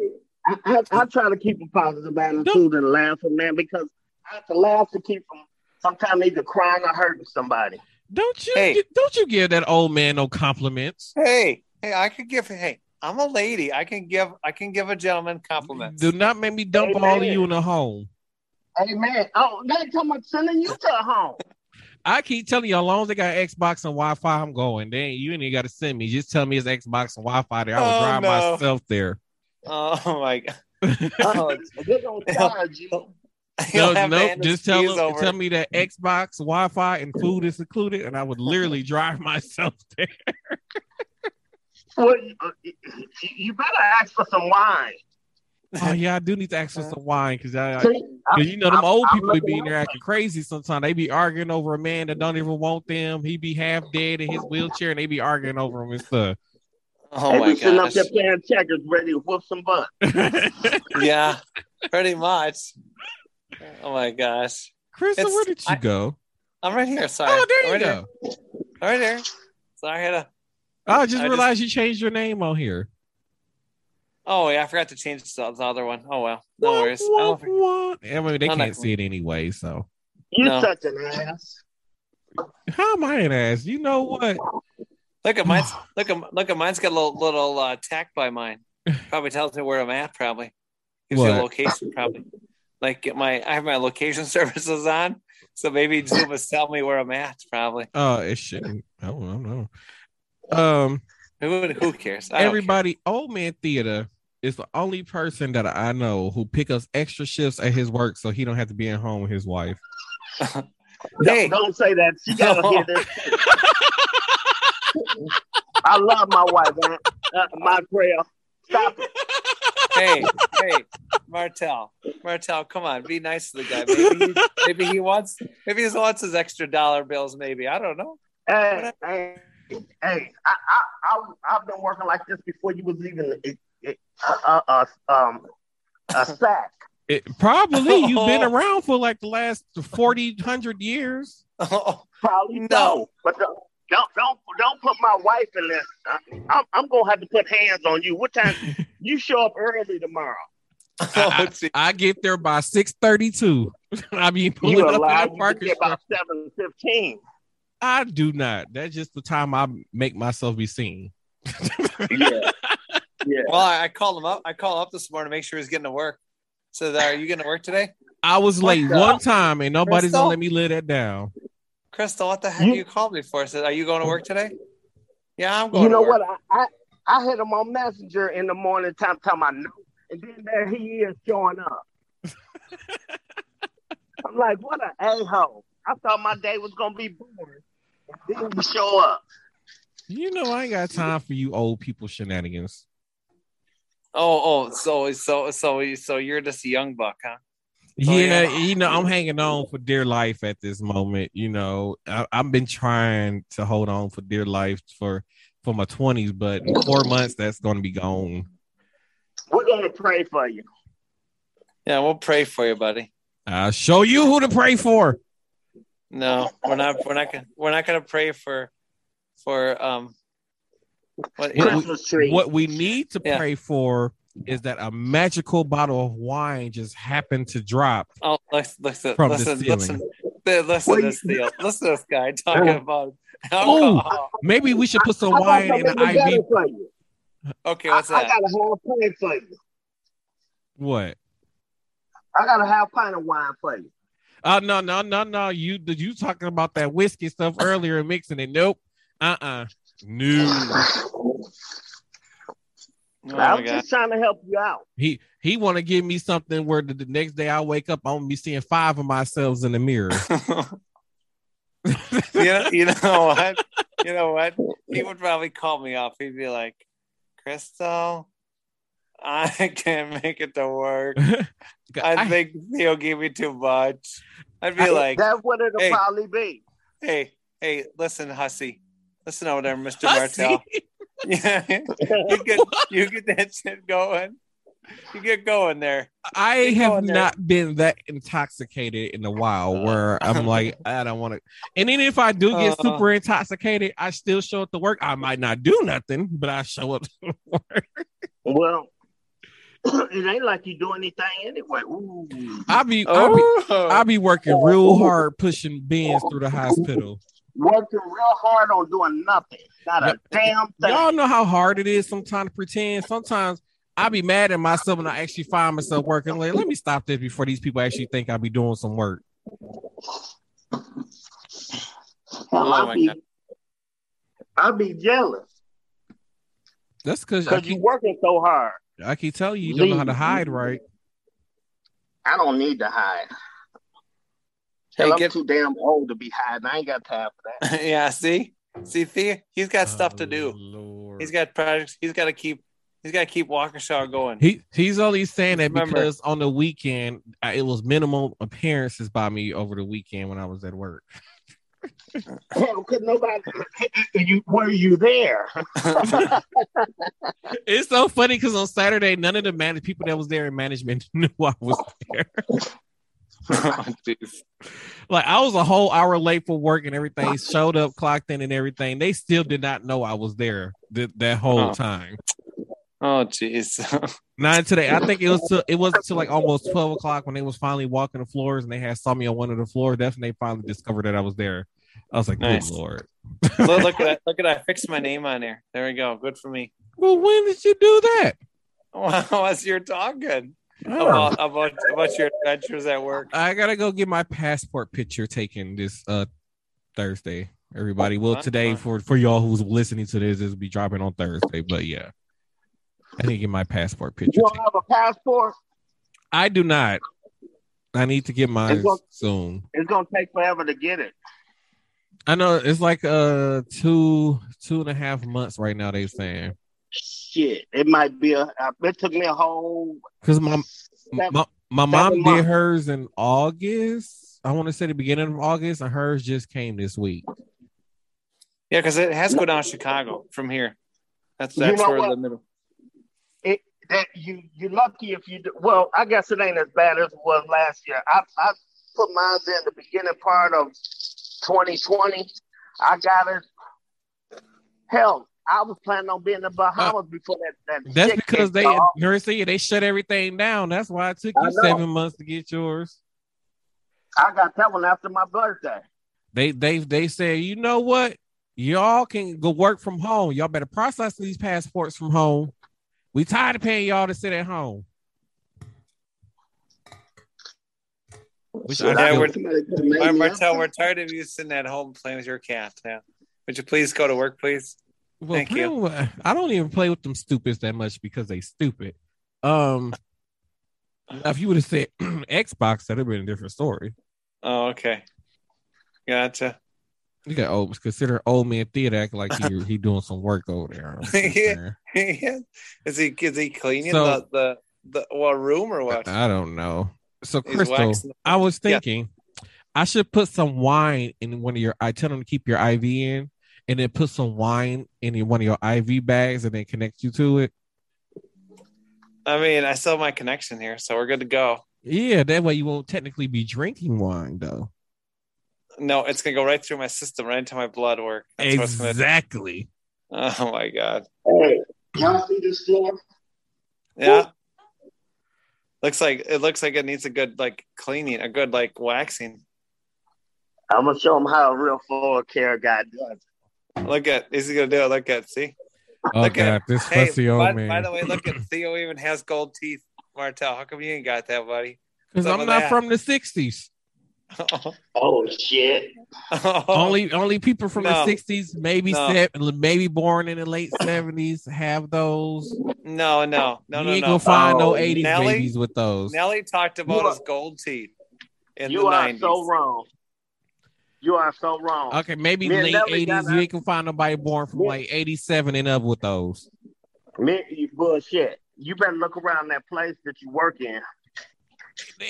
Speaker 3: I, I, I try to keep a positive attitude and laughing, man, because I have to laugh to keep from sometimes either crying or hurting somebody.
Speaker 1: Don't you
Speaker 2: Hey.
Speaker 1: don't you give that old man no compliments.
Speaker 2: Hey, hey, I could give. Hey, I'm a lady. I can give. I can give a gentleman compliments.
Speaker 1: Do not make me dump
Speaker 3: Amen.
Speaker 1: all of you in a home.
Speaker 3: Hey, man. Oh, they talking about sending you to a home.
Speaker 1: I keep telling you, as long as they got Xbox and Wi-Fi, I'm going. Then you ain't even got to send me. Just tell me it's Xbox and Wi-Fi there. I will
Speaker 2: Oh,
Speaker 1: drive
Speaker 2: no.
Speaker 1: myself there.
Speaker 2: Oh my god.
Speaker 3: Uh, they're gonna charge you.
Speaker 2: You'll
Speaker 1: No,
Speaker 2: have
Speaker 1: nope. Just tell them,
Speaker 2: over.
Speaker 1: tell me that Xbox, Wi-Fi, and food is included, and I would literally drive myself there.
Speaker 3: Well, you, you- you better ask for some wine.
Speaker 1: Oh yeah, I do need to ask for some wine because I,
Speaker 3: See,
Speaker 1: Cause you know them
Speaker 3: I'm-
Speaker 1: old
Speaker 3: I'm
Speaker 1: people be
Speaker 3: looking
Speaker 1: in there acting crazy sometimes. They be arguing over a man that don't even want them. He be half dead in his wheelchair and they be arguing over him and stuff.
Speaker 2: Oh
Speaker 3: they
Speaker 2: my
Speaker 3: be sitting up there playing checkers, ready to whoop some butt.
Speaker 2: Yeah, pretty much. Oh my gosh.
Speaker 1: Krista,
Speaker 2: It's-
Speaker 1: where did you
Speaker 2: I-
Speaker 1: go?
Speaker 2: I'm right here. Sorry.
Speaker 1: Oh, there
Speaker 2: I'm
Speaker 1: you
Speaker 2: right
Speaker 1: go.
Speaker 2: Here. I'm right here. Sorry, I had a.
Speaker 1: I just
Speaker 2: I just-
Speaker 1: realized you changed your name on here.
Speaker 2: Oh yeah, I forgot to change the, the other one. Oh well, no
Speaker 1: Wah,
Speaker 2: worries. I
Speaker 1: wah,
Speaker 2: don't think-
Speaker 1: wah. I mean, they
Speaker 2: No, no.
Speaker 1: can't see it anyway. So
Speaker 3: You
Speaker 2: No.
Speaker 3: such an ass.
Speaker 1: how am I an ass? You know what?
Speaker 2: Look at mine. Look at look at mine's got a little little uh, tack by mine. Probably tells me where I'm at. Probably gives you a location. Probably like get my I have my location services on, so maybe Zoom is telling me where I'm at. Probably.
Speaker 1: Uh, it shouldn't. I don't, know. Um,
Speaker 2: Who who cares? I don't
Speaker 1: everybody, Old Man Theater is the only person that I know who pick up extra shifts at his work so he don't have to be at home with his wife.
Speaker 2: Hey,
Speaker 3: Don't, don't say that. She gotta hear this. I love my wife, man. Uh, my prayer. Stop it.
Speaker 2: Hey, hey, Martel, Martel, come on, be nice to the guy. Maybe he, maybe he wants, maybe he wants his extra dollar bills. Maybe I don't know.
Speaker 3: Hey, hey, hey! I, I, I, I've been working like this before you was even a, a, a, um, a sack.
Speaker 1: It, probably you've been around for like the last 40, 100 years.
Speaker 2: Oh,
Speaker 3: Probably
Speaker 2: No.
Speaker 3: no, but don't, don't, don't, don't put my wife in this. I, I'm, I'm gonna have to put hands on you. What time? you show up early tomorrow.
Speaker 1: I,
Speaker 2: gee.
Speaker 1: I get there by 632. I be pulling
Speaker 3: You
Speaker 1: up in
Speaker 3: allowed
Speaker 1: the
Speaker 3: you
Speaker 1: parking
Speaker 3: get about seven fifteen.
Speaker 1: I do not. That's just the time I make myself be seen.
Speaker 3: Yeah, yeah.
Speaker 2: Well, I, I called him up. I called up this morning to make sure he's getting to work. So, are you getting to work today,
Speaker 1: I was late one time and nobody's
Speaker 2: Crystal?
Speaker 1: gonna let me live that down.
Speaker 2: Crystal? What the heck
Speaker 3: You-
Speaker 2: you called me for? I said, are you going to work today? Yeah, I'm going.
Speaker 3: You know
Speaker 2: to work.
Speaker 3: what? I, I, I hit him on Messenger in the morning time, telling my no, and then there he is showing up. I'm like, what an a hole! I thought my day was gonna be boring. And then he show up.
Speaker 1: You know, I ain't got time for you old people shenanigans.
Speaker 2: Oh, oh, so, so, so, so you're just a young buck, huh? Oh,
Speaker 1: yeah,
Speaker 2: yeah.
Speaker 1: you know, I'm hanging on for dear life at this moment. You know, I, I've been trying to hold on for dear life for for my 20s, but in four months that's gonna be gone.
Speaker 3: We're gonna pray for you.
Speaker 2: Yeah, we'll pray for you, buddy.
Speaker 1: I'll show you who to pray for.
Speaker 2: No, we're not. We're not gonna. We're not gonna pray for, for um. What,
Speaker 3: Christmas tree.
Speaker 1: What we need to
Speaker 2: Yeah.
Speaker 1: pray for is that a magical bottle of wine just happened to drop.
Speaker 2: oh, listen, listen,
Speaker 1: From the
Speaker 2: listen,
Speaker 1: ceiling.
Speaker 2: listen, listen, listen to this deal. Listen to this guy talking
Speaker 3: Uh.
Speaker 2: about alcohol.
Speaker 1: Maybe we should put some
Speaker 3: I got
Speaker 1: wine in
Speaker 3: something
Speaker 1: an IV.
Speaker 3: for you.
Speaker 2: Okay,
Speaker 3: I,
Speaker 2: what's
Speaker 3: I
Speaker 2: that?
Speaker 3: I got a half pint for you.
Speaker 1: What?
Speaker 3: I got a half pint of wine for you.
Speaker 1: Oh no, no, no, no. You did you talking about that whiskey stuff earlier and mixing it. Nope. Uh-uh. No.
Speaker 2: Oh
Speaker 3: I'm just trying to help you out.
Speaker 1: He he want to give me something where the, the next day I wake up, I'm gonna be seeing five of myself in the mirror.
Speaker 2: you know, you know what? You know what? He would probably call me off. He'd be like, "Crystal, I can't make it to work. I
Speaker 1: I-
Speaker 2: think Theo gave me too much." I'd be
Speaker 3: I-
Speaker 2: like,
Speaker 3: that's what it'll
Speaker 2: hey.
Speaker 3: probably be.
Speaker 2: "Hey, hey, listen, hussy, listen over there, Mister
Speaker 1: Hussy?
Speaker 2: Martel. Yeah, you get you get that shit going. You get going there.
Speaker 1: I
Speaker 2: Keep
Speaker 1: have
Speaker 2: going there.
Speaker 1: not been that intoxicated in a while where I'm like, I don't want to. And then if I do get
Speaker 2: Uh.
Speaker 1: super intoxicated, I still show up to work. I might not do nothing, but I show up. to work.
Speaker 3: Well, it ain't like you do anything anyway. Ooh.
Speaker 1: I be, I be,
Speaker 2: Oh,
Speaker 1: I be working real hard pushing bins through the hospital.
Speaker 3: Working real hard on doing nothing. Not a damn thing.
Speaker 1: Y'all know how hard it is sometimes to pretend. Sometimes I be mad at myself when I actually find myself working. Like, let me stop this before these people actually think I be doing some work.
Speaker 3: Hell,
Speaker 2: Oh,
Speaker 3: I'd be, I'd be jealous
Speaker 1: That's because
Speaker 3: because you're working so hard.
Speaker 1: I keep telling you, you don't know how to hide right.
Speaker 3: I don't need to hide.
Speaker 2: Hey,
Speaker 3: I'm
Speaker 2: get-
Speaker 3: too damn old to be hiding. I ain't got time for that.
Speaker 2: yeah, see, see, see, he's got oh, stuff to
Speaker 1: Oh,
Speaker 2: do.
Speaker 1: Lord.
Speaker 2: He's got projects. He's got to keep. He's got to keep Waukesha going.
Speaker 1: He he's only saying that
Speaker 2: Remember-
Speaker 1: because on the weekend I, it was minimal appearances by me over the weekend when I was at work.
Speaker 3: Hell, could nobody? You were you there?
Speaker 1: It's so funny because on Saturday none of the man- people that was there in management knew I was there.
Speaker 2: Oh, jeez.
Speaker 1: like I was a whole hour late for work and everything. Showed up, clocked in, and everything. They still did not know I was there th- that whole
Speaker 2: Oh.
Speaker 1: time.
Speaker 2: oh, jeez.
Speaker 1: Not today. I think it was till, it wasn't until like almost twelve o'clock when they was finally walking the floors and they had saw me on one of the floors. That's when they finally discovered that I was there. I was like,
Speaker 2: Nice.
Speaker 1: "Good lord!"
Speaker 2: look, look at that! Look at that! I fixed my name on there. There we go. Good for me.
Speaker 1: Well, when did you do that?
Speaker 2: Wow, as you're talking about about about your adventures at work.
Speaker 1: I gotta go get my passport picture taken this uh Thursday. Everybody, well,
Speaker 2: Fun,
Speaker 1: today for for y'all who's listening to this, this will be dropping on Thursday. But yeah, I need to get my passport picture.
Speaker 3: You don't
Speaker 1: taken.
Speaker 3: have a passport?
Speaker 1: I do not. I need to get mine
Speaker 3: It's gonna-
Speaker 1: soon.
Speaker 3: It's gonna take forever to get it.
Speaker 1: I know it's like uh two two and a half months right now. They saying
Speaker 3: Shit, it might be a. It took me a whole.
Speaker 1: because my
Speaker 3: seven-
Speaker 1: my, my mom did hers in August. I want to say the beginning of August, and hers just came this week.
Speaker 2: Yeah, because it has to go down Chicago from here. That's
Speaker 3: You
Speaker 2: that's
Speaker 3: know
Speaker 2: where
Speaker 3: what?
Speaker 2: the middle.
Speaker 3: It that you you're lucky if you do. Well, I guess it ain't as bad as it was last year. I I put mine in the beginning part of 2020. I got it. Hell, I was planning on being in the Bahamas uh, before that. that
Speaker 1: That's because they
Speaker 3: off.
Speaker 1: nurse they shut everything down. That's why it took you seven months to get yours.
Speaker 3: I got that one after my birthday.
Speaker 1: They they they said, you know what? Y'all can go work from home. Y'all better process these passports from home. We tired of paying y'all to sit at home. Which
Speaker 3: Shit,
Speaker 1: I
Speaker 2: Yeah, we're-
Speaker 3: somebody could've made
Speaker 2: Mar-
Speaker 3: me
Speaker 2: Martel, we're tired of you sitting at home playing with your cat. Yeah. Would you please go to work, please?
Speaker 1: Well,
Speaker 2: Thank you.
Speaker 1: I don't even play with them stupids that much because they stupid. Um, if you would have said Xbox, that'd have been a different story.
Speaker 2: Oh, okay. Gotcha.
Speaker 1: You got old consider old man theater acting like he he doing some work over there.
Speaker 2: Yeah. is he is he cleaning
Speaker 1: So-
Speaker 2: the, the the what room or what?
Speaker 1: I don't know. So
Speaker 2: He's
Speaker 1: Crystal,
Speaker 2: waxing-
Speaker 1: I was
Speaker 2: Yeah.
Speaker 1: thinking I should put some wine in one of your. I tell them to keep your IV in, and then put some wine in your, one of your IV bags, and then connect you to it.
Speaker 2: I mean, I still have my connection here, so we're good to go.
Speaker 1: Yeah, that way you won't technically be drinking wine, though.
Speaker 2: No, it's gonna go right through my system, right into my blood work. That's what's gonna-
Speaker 1: Exactly.
Speaker 2: Oh my god.
Speaker 3: Hey, y'all see this floor?
Speaker 2: Yeah. Looks like it looks like it needs a good like cleaning, a good like waxing.
Speaker 3: I'm gonna show them how a real floor care guy does.
Speaker 2: Look at is he gonna do it? Look at see.
Speaker 1: Oh
Speaker 2: Look at-
Speaker 1: god, this
Speaker 2: Hey,
Speaker 1: fussy old
Speaker 2: by,
Speaker 1: man.
Speaker 2: by the way, look at Theo even has gold teeth. Martel, how come you ain't got that, buddy?
Speaker 1: Because I'm not
Speaker 2: that.
Speaker 1: from the '60s.
Speaker 3: Oh shit! Oh.
Speaker 1: Only only people from
Speaker 2: No.
Speaker 1: the '60s, maybe
Speaker 2: No.
Speaker 1: se- maybe born in the late '70s, have those.
Speaker 2: no, no, no,
Speaker 1: you
Speaker 2: no,
Speaker 1: ain't
Speaker 2: no.
Speaker 1: gonna find no
Speaker 3: Oh,
Speaker 1: '80s
Speaker 2: Nelly?
Speaker 1: babies with those.
Speaker 2: Nelly talked about
Speaker 3: are-
Speaker 2: his gold teeth in
Speaker 3: You
Speaker 2: the
Speaker 3: are
Speaker 2: 90s.
Speaker 3: so wrong. You are so wrong.
Speaker 1: Okay, maybe
Speaker 3: Me
Speaker 1: late '80s.
Speaker 3: got
Speaker 1: You ain't gonna find nobody born from
Speaker 3: Me-
Speaker 1: like '87 and up with those.
Speaker 3: Me, you bullshit. You better look around that place that you work in.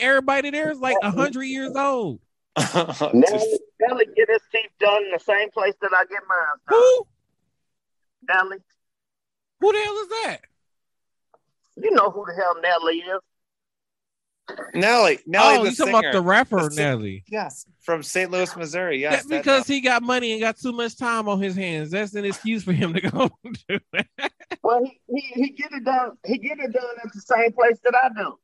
Speaker 1: Everybody there is like hundred years old.
Speaker 3: Nelly,
Speaker 2: Just-
Speaker 3: Nelly get his teeth done in the same place that I get mine done.
Speaker 1: Who?
Speaker 3: Nelly,
Speaker 1: Who the hell is that?
Speaker 3: you know who the hell Nelly is?
Speaker 2: Nelly, Nelly,
Speaker 1: oh,
Speaker 2: the
Speaker 1: you talking about the rapper
Speaker 2: The
Speaker 1: Nelly?
Speaker 2: Yes, from St. Louis, Missouri. Yes,
Speaker 1: That's
Speaker 2: that
Speaker 1: because he got money and got too much time on his hands. That's an excuse for him to go do that.
Speaker 3: Well, he, he he get it done. He get it done at the same place that I do.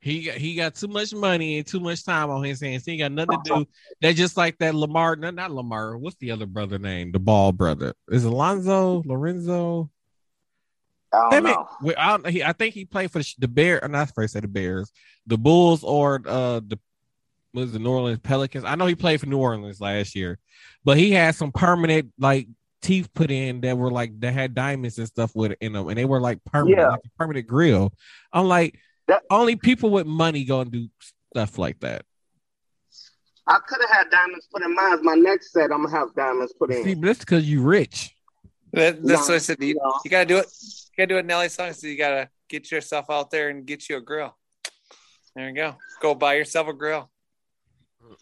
Speaker 1: He got, he got too much money and too much time on his hands. He ain't got nothing to do. They're just like that Lamar. No, not Lamar. What's the other brother name? The Ball brother. Is Alonzo Lorenzo?
Speaker 3: I don't
Speaker 1: That man-
Speaker 3: know.
Speaker 1: well, I, he, I think he played for the, the Bear. Or not first say the Bears, the Bulls, or uh the was the New Orleans Pelicans. I know he played for New Orleans last year, but he had some permanent like teeth put in that were like that had diamonds and stuff with in them, and they were like permanent,
Speaker 3: Yeah.
Speaker 1: like a permanent grill. I'm like,
Speaker 3: That-
Speaker 1: only people with money go and do stuff like that.
Speaker 3: I could have had diamonds put in mine. My next set, I'm gonna have diamonds put in.
Speaker 1: See, but that's because you're rich.
Speaker 2: That, that's
Speaker 3: No,
Speaker 2: what I said. You,
Speaker 3: no.
Speaker 2: you gotta do it. You gotta do a Nelly song. So you gotta get yourself out there and get you a grill. There you go. Go buy yourself a grill.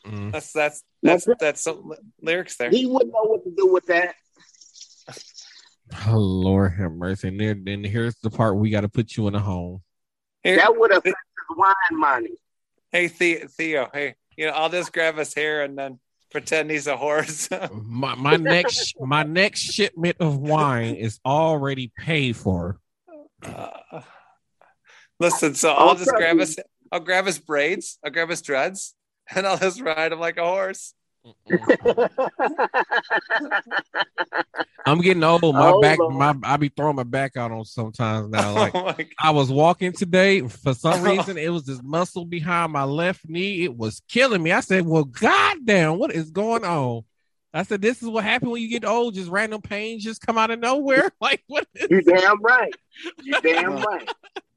Speaker 1: Mm.
Speaker 2: That's that's that's that's some lyrics there.
Speaker 3: He wouldn't know what to do with that.
Speaker 1: Oh Lord have mercy. And then, then here's the part we got to put you in a home.
Speaker 2: Here,
Speaker 3: That would affect his wine money.
Speaker 2: hey The- Theo. Hey, you know I'll just grab his hair and then pretend he's a horse.
Speaker 1: My my next my next shipment of wine is already paid for.
Speaker 2: Uh, listen, so I'll
Speaker 3: I'll
Speaker 2: just grab
Speaker 3: you.
Speaker 2: his. I'll grab his braids. I'll grab his dreads, and I'll just ride him like a horse.
Speaker 1: I'm getting old. My
Speaker 3: Oh,
Speaker 1: back,
Speaker 3: Lord.
Speaker 1: my I be throwing my back out on sometimes now.
Speaker 2: Oh, like oh.
Speaker 1: I was walking today for some oh. reason, it was this muscle behind my left knee. It was killing me. I said, "Well, goddamn, what is going on?" I said, "This is what happened when you get old. Just random pains just come out of nowhere. Like what? Is,
Speaker 3: you damn right. You damn right.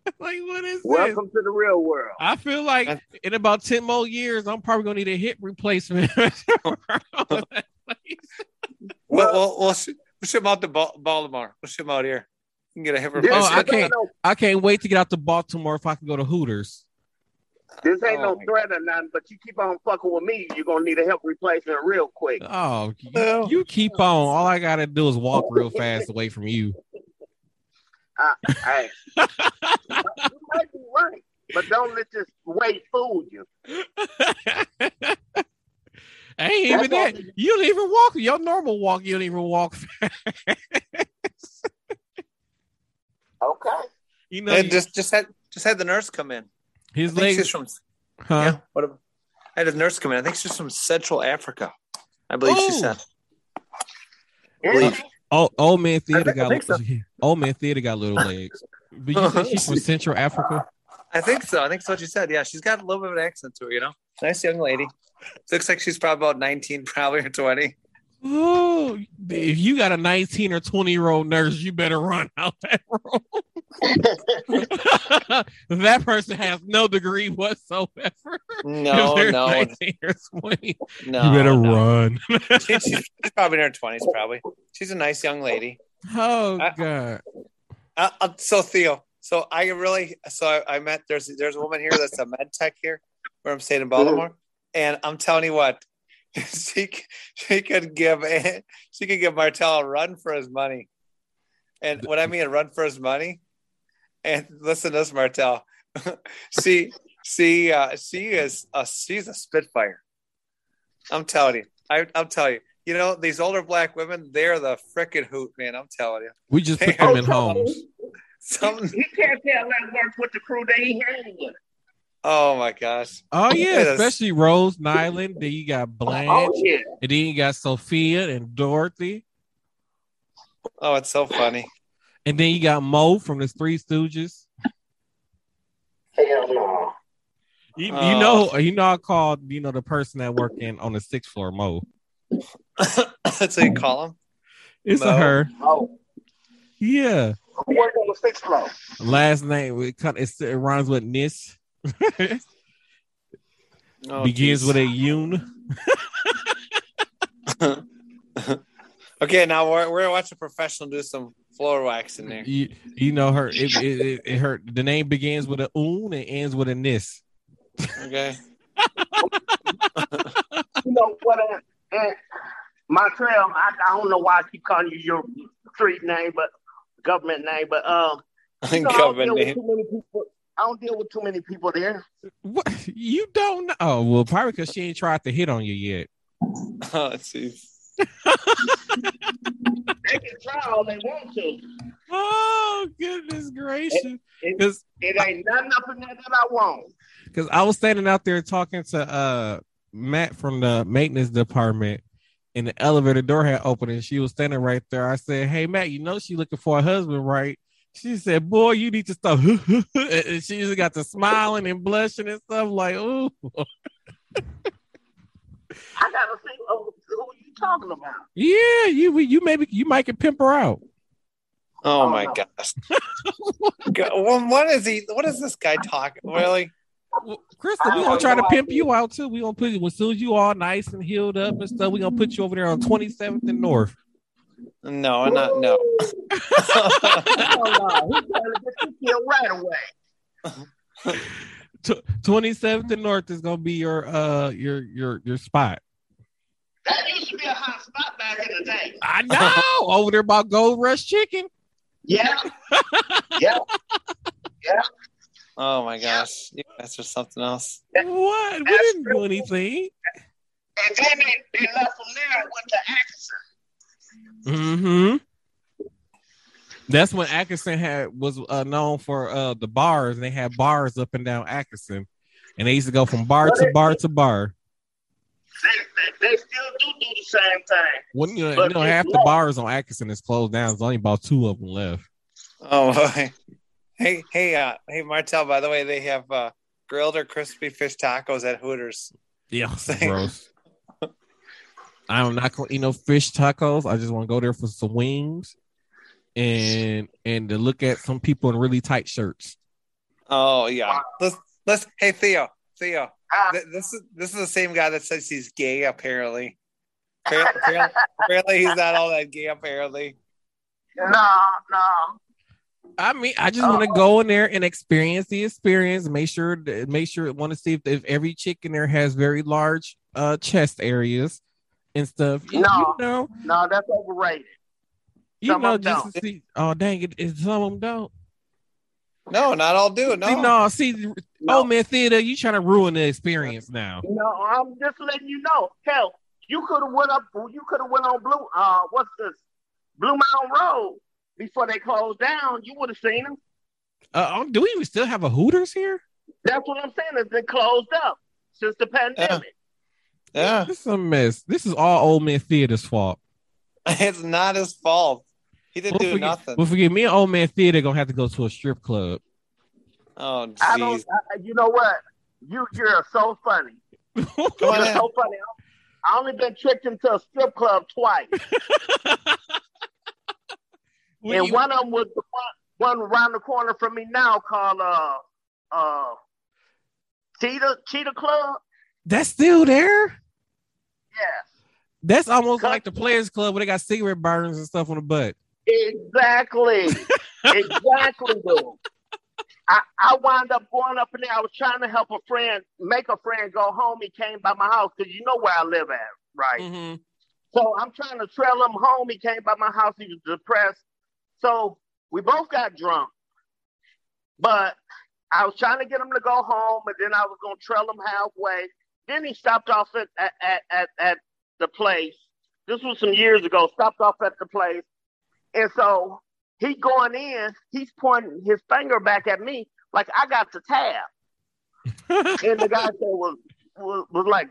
Speaker 1: like what is this?"
Speaker 3: Welcome to the real world.
Speaker 1: I feel like in about ten more years, I'm probably gonna need a hip replacement.
Speaker 2: We'll, we'll, we'll, sh- we'll ship out to Baltimore. We'll ship out here. You can get a hip
Speaker 3: This,
Speaker 1: Oh, I can't- I can't wait to get out to Baltimore if I can go to Hooters.
Speaker 3: this ain't
Speaker 2: Oh,
Speaker 3: no threat or nothing, but you keep on fucking with me, you're gonna need a hip replacement real quick.
Speaker 1: Oh, you,
Speaker 2: Oh.
Speaker 1: you keep on. All I gotta do is walk real fast away from you.
Speaker 3: Hey, you might be right, but don't let this weight fool you.
Speaker 1: I ain't even
Speaker 3: That's all-
Speaker 1: that. You don't even walk. Your normal walk, you don't even walk fast.
Speaker 3: Okay.
Speaker 1: you know,
Speaker 2: And just just had just had the nurse come in. I
Speaker 1: his
Speaker 2: think she's
Speaker 1: legs.
Speaker 2: from
Speaker 1: Huh?
Speaker 2: yeah. What? a- I had a nurse come in. I think she's from Central Africa. I believe she
Speaker 1: Oh.
Speaker 2: said.
Speaker 3: Believe.
Speaker 1: Oh, old man theater
Speaker 2: I
Speaker 1: got
Speaker 2: think so.
Speaker 1: old man theater got little legs. But you think she's from Central Africa?
Speaker 2: I think so. I think that's what you said. Yeah, she's got a little bit of an accent to her. You know, nice young lady. Looks like she's probably about nineteen, probably or twenty.
Speaker 1: Oh, if you got a 19 or 20 year old nurse, you better run out that room. that person has no degree whatsoever.
Speaker 2: No, no,
Speaker 1: 19 or 20,
Speaker 2: no.
Speaker 1: you better
Speaker 2: no.
Speaker 1: run.
Speaker 2: She- she's, she's probably in her twenties. Probably. She's a nice young lady.
Speaker 1: oh
Speaker 2: I-
Speaker 1: God.
Speaker 2: Uh, uh, so Theo, so I really, so I, I met there's there's a woman here that's a med tech here, where I'm staying in Baltimore, and I'm telling you what, she c- she could give a- she could give Martel a run for his money, and what I mean a run for his money, and listen to this Martel, she she uh, she is a she's a spitfire. I'm telling you, I, I'm telling you. You know these older black women, they're the frickin' hoot, man. I'm telling you.
Speaker 1: We just put
Speaker 2: Hey,
Speaker 1: them in homes.
Speaker 2: Something
Speaker 3: He can't tell that works with the crew that he hanging with.
Speaker 2: Oh my gosh.
Speaker 1: Oh yeah,
Speaker 2: Yes.
Speaker 1: especially Rose Nylund. Then you got Blanche,
Speaker 3: Oh yeah.
Speaker 1: and then you got Sophia and Dorothy,
Speaker 2: Oh, it's so funny.
Speaker 1: and then you got Moe from the Three Stooges.
Speaker 3: Hell no.
Speaker 1: You, you
Speaker 2: Oh.
Speaker 1: know, you know, I called you know the person that worked in on the sixth floor, Mo.
Speaker 2: That's what you call him.
Speaker 1: It's a her.
Speaker 3: Oh,
Speaker 1: Yeah.
Speaker 3: who worked on the sixth floor?
Speaker 1: Last name it, kind it, it rhymes with Nis.
Speaker 2: Oh,
Speaker 1: Begins
Speaker 2: geez.
Speaker 1: with a Yoon.
Speaker 2: okay, now we're we're watching a professional do some floor wax in there.
Speaker 1: You, you know her. It, it, it, it her. The name begins with a oon and ends with a Nis.
Speaker 2: Okay.
Speaker 3: You know what? Uh, uh, Montreal, I, I don't know why I keep calling you your street name, but government name, but um, you know, I don't deal
Speaker 2: Government
Speaker 3: with
Speaker 2: name.
Speaker 3: too many people. I don't deal with too many people there.
Speaker 1: What you don't know? Oh well, probably because she ain't tried to hit on you yet.
Speaker 2: Oh, jeez.
Speaker 3: They can try all they want to.
Speaker 1: Oh goodness gracious! Because
Speaker 3: It ain't nothing up in there that I want.
Speaker 1: because I was standing out there talking to uh Matt from the maintenance department, and the elevator door had opened, and she was standing right there. I said, "Hey Matt, you know she looking for a husband, right?" She said, "Boy, you need to stop." and she just got to smiling and blushing and stuff like, "Ooh."
Speaker 3: I gotta see who, who you talking about.
Speaker 1: Yeah, you you maybe you might can pimp her out.
Speaker 2: Oh,
Speaker 3: Oh,
Speaker 2: my
Speaker 3: no.
Speaker 2: gosh. Go- well, what is he? What is this guy talking? Really?
Speaker 1: Well, Crystal, we
Speaker 3: I
Speaker 1: gonna try to pimp you out too. We gonna put you as soon as you all nice and healed up and stuff. We gonna put you over there on 27th and North.
Speaker 2: No, I'm not. No.
Speaker 3: Hell no. He's trying to get you killed right away.
Speaker 1: 27th and North is gonna be your uh your your your spot.
Speaker 3: That used to be a hot spot back in the day.
Speaker 1: I know over there about Gold Rush Chicken.
Speaker 3: Yeah. yeah. Yeah.
Speaker 2: Oh my gosh. You guys are something else.
Speaker 1: What? We didn't do anything.
Speaker 3: And then they, they left from there and went to Atkinson.
Speaker 1: Mm-hmm. That's when Atkinson had was uh, known for uh the bars, and they had bars up and down Atkinson, and they used to go from bar to bar to bar.
Speaker 3: They, they, they still do do the same thing.
Speaker 1: When you know,
Speaker 3: But
Speaker 1: you know
Speaker 3: it's
Speaker 1: half the bars on Atkinson is closed down. There's only about two of them left.
Speaker 2: Oh, boy. hey, hey, uh, hey, Martel. By the way, they have uh, grilled or crispy fish tacos at Hooters.
Speaker 1: Yeah, gross. I'm not gonna eat no fish tacos. I just want to go there for some wings, and and to look at some people in really tight shirts.
Speaker 2: Oh yeah. Let's let's. Hey Theo, Theo.
Speaker 3: Ah.
Speaker 2: th- This is this is the same guy that says he's gay. Apparently. Appar- Apparently, apparently he's not all that gay. Apparently.
Speaker 3: No, no.
Speaker 1: I mean, I just want to go in there and experience the experience. Make sure, make sure, want to see if, if every chick in there has very large uh chest areas and stuff. You,
Speaker 3: No.
Speaker 1: you know,
Speaker 3: No, that's overrated.
Speaker 1: you
Speaker 3: Some
Speaker 1: know,
Speaker 3: of them
Speaker 1: just to see. Oh dang it! it- Some of them don't.
Speaker 2: No, not all do. it. No.
Speaker 1: See, no, see,
Speaker 3: No.
Speaker 1: oh man, theater, you trying to ruin the experience now.
Speaker 3: No, I'm just letting you know. Hell, you could have went up. You could have went on Blue. Uh, what's this? Bluemound Road before they closed down. You would have seen them.
Speaker 1: Uh, oh, do we even still have a Hooters here?
Speaker 3: That's what I'm saying. It's been closed up since the pandemic.
Speaker 2: Yeah.
Speaker 1: This is a mess. This is all old man theater's fault.
Speaker 2: It's not his fault. He didn't
Speaker 1: Well,
Speaker 2: do
Speaker 1: forget,
Speaker 2: nothing.
Speaker 1: well, forget me and old man theater gonna have to go to a strip club.
Speaker 2: Oh
Speaker 3: I don't. I, you know what? You you're so funny. You're so funny. I only been tricked into a strip club twice, and
Speaker 1: you-
Speaker 3: one of them was the one, one around the corner from me now called uh uh Cheetah Cheetah Club.
Speaker 1: That's still there.
Speaker 3: Yes.
Speaker 1: That's almost like the Players Club where they got cigarette burners and stuff on the butt.
Speaker 3: Exactly. exactly, dude. I, I wound up going up in there. I was trying to help a friend, make a friend go home. He came by my house because you know where I live at, right?
Speaker 1: Mm-hmm.
Speaker 3: So I'm trying to trail him home. He came by my house. He was depressed. So we both got drunk. But I was trying to get him to go home, and then I was going to trail him halfway. Then he stopped off at, at, at, at, the place. This was some years ago. Stopped off at the place. And so he going in, he's pointing his finger back at me like I got the tab. And the guy said was was, was like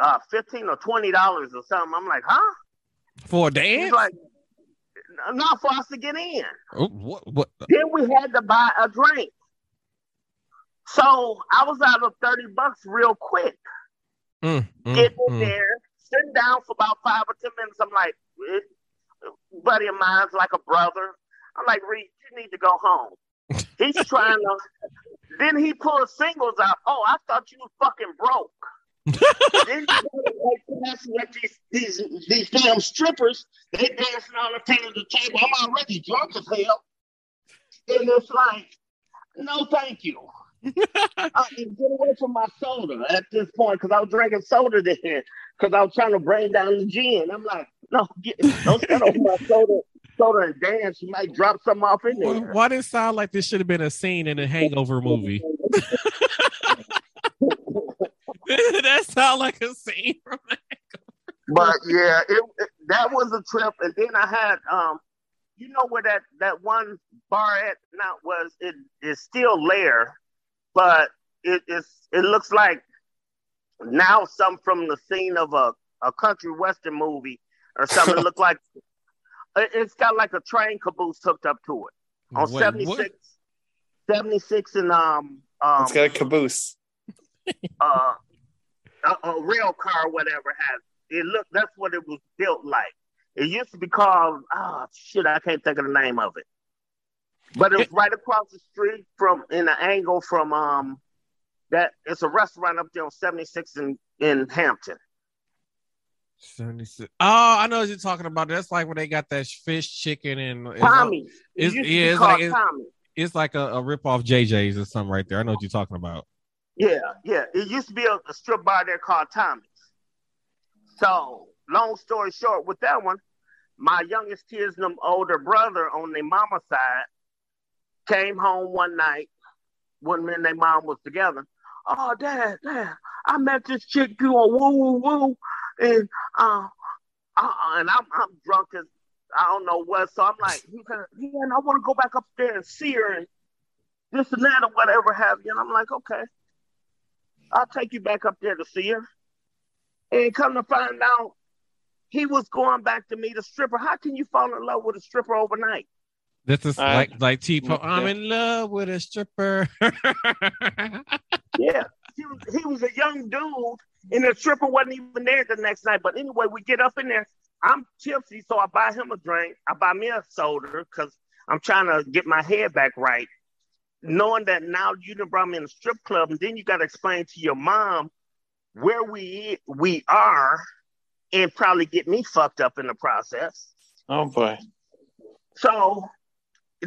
Speaker 3: uh, fifteen or twenty dollars or something. I'm like, huh?
Speaker 1: For a
Speaker 3: He's
Speaker 1: dance?
Speaker 3: like, not for us to get in.
Speaker 1: Oh, what? What?
Speaker 3: Then we had to buy a drink. So I was out of 30 bucks real quick.
Speaker 1: Mm, mm,
Speaker 3: Getting in
Speaker 1: mm.
Speaker 3: there, sitting down for about five or 10 minutes. I'm like, buddy of mine's like a brother. I'm like, Reed, you need to go home. He's trying to. Then he pulls singles out. Oh, I thought you was fucking broke. then dancing with these, these these damn strippers. They dancing on the table the table. I'm already drunk as hell. And it's like, no, thank you. I can get away from my soda at this point because I was drinking soda then because I was trying to bring down the gin. I'm like, no, get, don't stand over my soda, soda and dance. You might drop something off in there.
Speaker 1: why did it sound like this should have been a scene in a Hangover movie? that sound like a scene from
Speaker 3: But yeah, it, it- that was a trip. And then I had, um, you know where that that one bar at now was? It is still there, but it is. It looks like now some from the scene of a a country western movie or something. it looked like it- it's got like a train caboose hooked up to it on
Speaker 1: Wait,
Speaker 3: 76,
Speaker 1: what?
Speaker 3: 76 and um um
Speaker 2: It's got a caboose.
Speaker 3: uh a, a rail car, whatever has it looked. That's what it was built like. It used to be called. Oh shit, I can't think of the name of it. But it was right across the street from in the angle from um that it's a restaurant up there on 76 in, in Hampton.
Speaker 1: 76. Oh, I know what you're talking about. That's like when they got that fish chicken and it's-
Speaker 3: Tommy.
Speaker 1: It's,
Speaker 3: It
Speaker 1: yeah, it's like it's, it's like a, a rip off JJ's or something right there. I know what you're talking about.
Speaker 3: Yeah, yeah. It used to be a, a strip bar there called Tommy's. So, long story short, with that one, my youngest kid's them older brother on their mama side came home one night when me and their mom was together. Oh, dad, dad, I met this chick doing woo woo woo, and uh, uh and I'm I'm drunk as I don't know what. So I'm like, he said, yeah, I want to go back up there and see her and this and that or whatever have you. And I'm like, okay. I'll take you back up there to see her. And come to find out, he was going back to meet a stripper. How can you fall in love with a stripper overnight?
Speaker 1: This is
Speaker 2: Uh,
Speaker 1: like like T.
Speaker 2: yeah.
Speaker 1: I'm in love with a stripper.
Speaker 3: Yeah. He was, he was a young dude, and the stripper wasn't even there the next night. But anyway, we get up in there. I'm tipsy, so I buy him a drink. I buy me a soda because I'm trying to get my head back right. Knowing that now you done brought me in a strip club, and then you got to explain to your mom where we we are, and probably get me fucked up in the process.
Speaker 2: Oh boy.
Speaker 3: So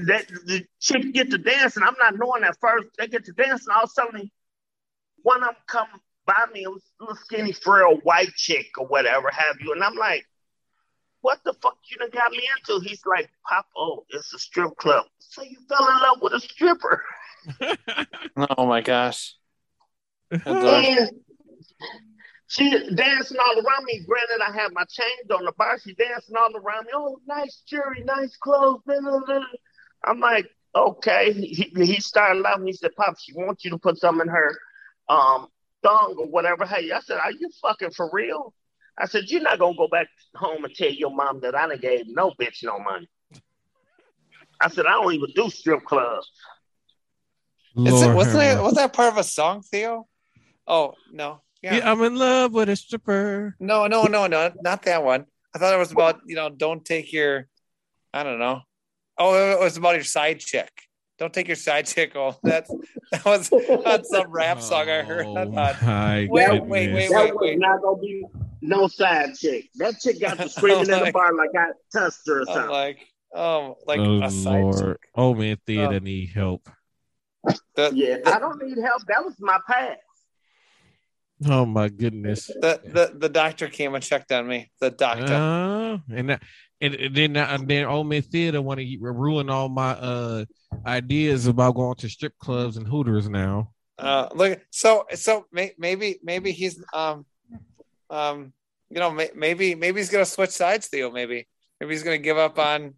Speaker 3: that the chick get to dancing. I'm not knowing at first. They get to dancing. All of a sudden, one of them come by me, a little skinny, frail white chick or whatever have you, and I'm like, "What the fuck you done got me into?" He's like, "Pop, oh, it's a strip club." So you fell in love with a stripper,
Speaker 2: Oh my gosh.
Speaker 3: And she dancing all around me. Granted, I have my chains on the bar. She dancing all around me. Oh, nice jewelry, nice clothes. blah, blah, blah. I'm like, okay. He, he started laughing. He said, Pop, she wants you to put some in her um thong or whatever. Hey, I said, Are you fucking for real? I said, You're not gonna go back home and tell your mom that I done gave no bitch no money. I said, I don't even do strip clubs.
Speaker 2: Is it, wasn't
Speaker 1: have
Speaker 2: that
Speaker 1: mercy.
Speaker 2: was that part of a song, Theo? Oh no. Yeah.
Speaker 1: Yeah, I'm in love with a stripper.
Speaker 2: No, no, no, no, not that one. I thought it was about, you know, don't take your I don't know. Oh, it was about your side chick. Don't take your side chick home. That's that was that's some rap song I heard. I
Speaker 1: Oh
Speaker 2: thought,
Speaker 1: my
Speaker 2: Wait,
Speaker 1: goodness.
Speaker 2: wait, wait,
Speaker 3: that
Speaker 2: wait,
Speaker 3: was
Speaker 2: wait.
Speaker 3: not gonna be no side chick. That chick got to screaming in the bar like I touched her or
Speaker 2: I'm
Speaker 3: something.
Speaker 2: like, oh, like
Speaker 1: oh
Speaker 2: a side
Speaker 1: Lord.
Speaker 2: chick.
Speaker 1: Oh man, theater
Speaker 2: Oh.
Speaker 1: need help.
Speaker 2: The,
Speaker 3: yeah,
Speaker 2: the,
Speaker 3: I don't need help. That was my past.
Speaker 1: Oh my goodness.
Speaker 2: the, the, the doctor came and checked on me. The doctor.
Speaker 1: Uh, and that, and, and then and then old man theater want to ruin all my uh ideas about going to strip clubs and hooters now.
Speaker 2: Uh, look, so so may, maybe maybe he's um um you know may, maybe maybe he's gonna switch sides, Theo. Maybe maybe he's gonna give up on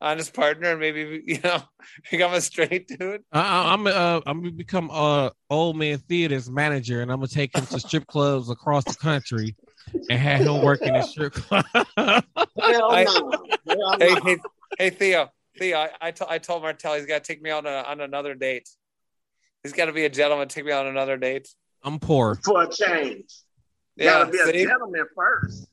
Speaker 2: on his partner and maybe you know become a straight dude.
Speaker 1: I, I'm uh I'm gonna become uh old man theater's manager, and I'm gonna take him to strip clubs across the country and have him work in strip club.
Speaker 2: I- Hey hey hey Theo Theo I I, I told Martel he's got to take me on a, on another date. He's got to be a gentleman. Take me on another date.
Speaker 1: I'm poor.
Speaker 3: For a change.
Speaker 2: Yeah,
Speaker 3: Gotta be a gentleman first.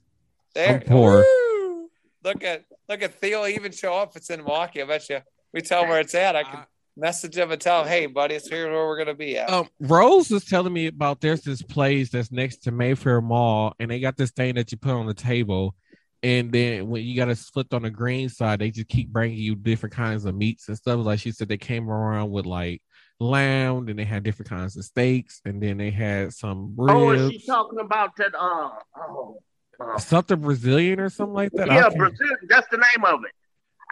Speaker 2: There.
Speaker 1: I'm poor.
Speaker 2: Woo! Look at look at Theo even show up. It's in Milwaukee. I bet you. We tell him where it's at. I can message him and tell him, "Hey, buddy, it's here where we're gonna be at."
Speaker 1: Um, Rose was telling me about there's this place that's next to Mayfair Mall, and they got this thing that you put on the table, and then when you got to flip on the green side, they just keep bringing you different kinds of meats and stuff. Like she said, they came around with like lamb, and they had different kinds of steaks, and then they had some ribs.
Speaker 3: Oh, is she talking about that? Uh, oh, uh,
Speaker 1: something Brazilian or something like that.
Speaker 3: Yeah,
Speaker 1: can't-
Speaker 3: Brazil. That's the name of it.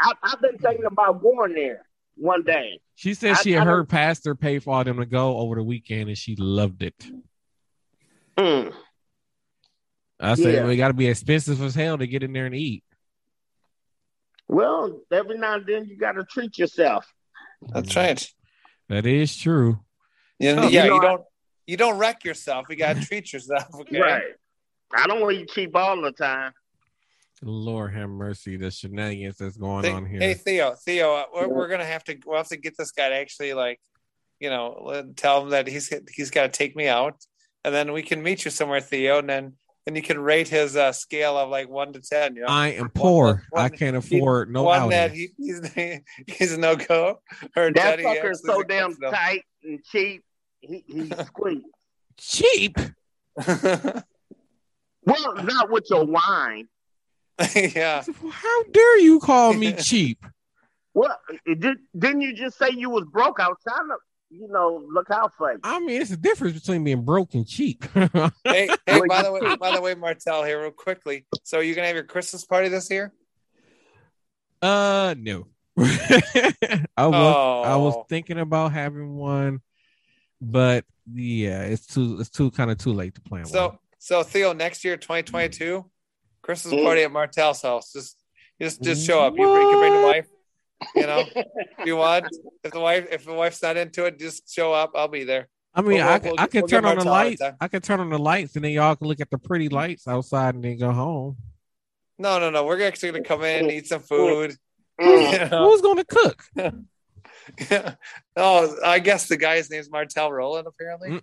Speaker 3: I, I've been thinking about going there one day.
Speaker 1: She said
Speaker 3: I-
Speaker 1: she
Speaker 3: I
Speaker 1: had
Speaker 3: don't-
Speaker 1: her pastor pay for all them to go over the weekend, and she loved it.
Speaker 3: Mm.
Speaker 1: I said,
Speaker 3: Yeah.
Speaker 1: well, it got to be expensive as hell to get in there and eat.
Speaker 3: Well, every now and then you got to treat yourself.
Speaker 2: That's right.
Speaker 1: That is true.
Speaker 2: You know,
Speaker 3: Oh,
Speaker 2: yeah,
Speaker 3: you know,
Speaker 2: you don't you don't wreck yourself. You gotta treat yourself. Okay.
Speaker 3: Right. I don't want you cheap all the time.
Speaker 1: Lord have mercy, the shenanigans that's going
Speaker 2: Hey,
Speaker 1: on here.
Speaker 2: hey, Theo, Theo, uh, we're, we're gonna have to we'll have to get this guy to actually like, you know, tell him that he's he's got to take me out and then we can meet you somewhere, Theo, and then and you can rate his uh, scale of like one to ten. You know,
Speaker 1: I am poor.
Speaker 2: one-
Speaker 1: I can't afford no
Speaker 2: one that he, he's he's no go, or
Speaker 3: That
Speaker 2: Teddy
Speaker 3: fucker so damn
Speaker 2: no.
Speaker 3: tight and cheap. He he squeaks.
Speaker 1: Cheap.
Speaker 3: Well, not with your wine.
Speaker 2: yeah,
Speaker 1: How dare you call me cheap?
Speaker 3: Well, it did, didn't you just say you was broke? I was trying to, you know, look out for you.
Speaker 1: I mean, it's a difference between being broke and cheap.
Speaker 2: hey, hey, by the way,
Speaker 3: see-
Speaker 2: by the way, Martel, here real quickly. So you gonna have your Christmas party this year?
Speaker 1: uh, no. I was I was
Speaker 2: Oh.
Speaker 1: thinking about having one, but yeah, it's too it's too kind of too late to plan one.
Speaker 2: So, so Theo, next year, 2022, Christmas
Speaker 3: Mm.
Speaker 2: party at Martel's house. Just, just, just show up. You, bring, you can bring the wife. You know, if you want. If the wife, if the wife's not into it, just show up. I'll be there.
Speaker 1: I mean,
Speaker 2: We'll-
Speaker 1: I,
Speaker 2: we'll-
Speaker 1: can I can
Speaker 2: we'll
Speaker 1: turn on the
Speaker 2: Martel a hard
Speaker 1: lights. I can turn on the lights, and then y'all can look at the pretty lights outside, and then go home.
Speaker 2: No, no, no. We're actually gonna come in, eat some food.
Speaker 3: Mm.
Speaker 2: You know?
Speaker 1: Who's gonna cook?
Speaker 2: oh, I guess the guy's name's Martel Roland. Apparently,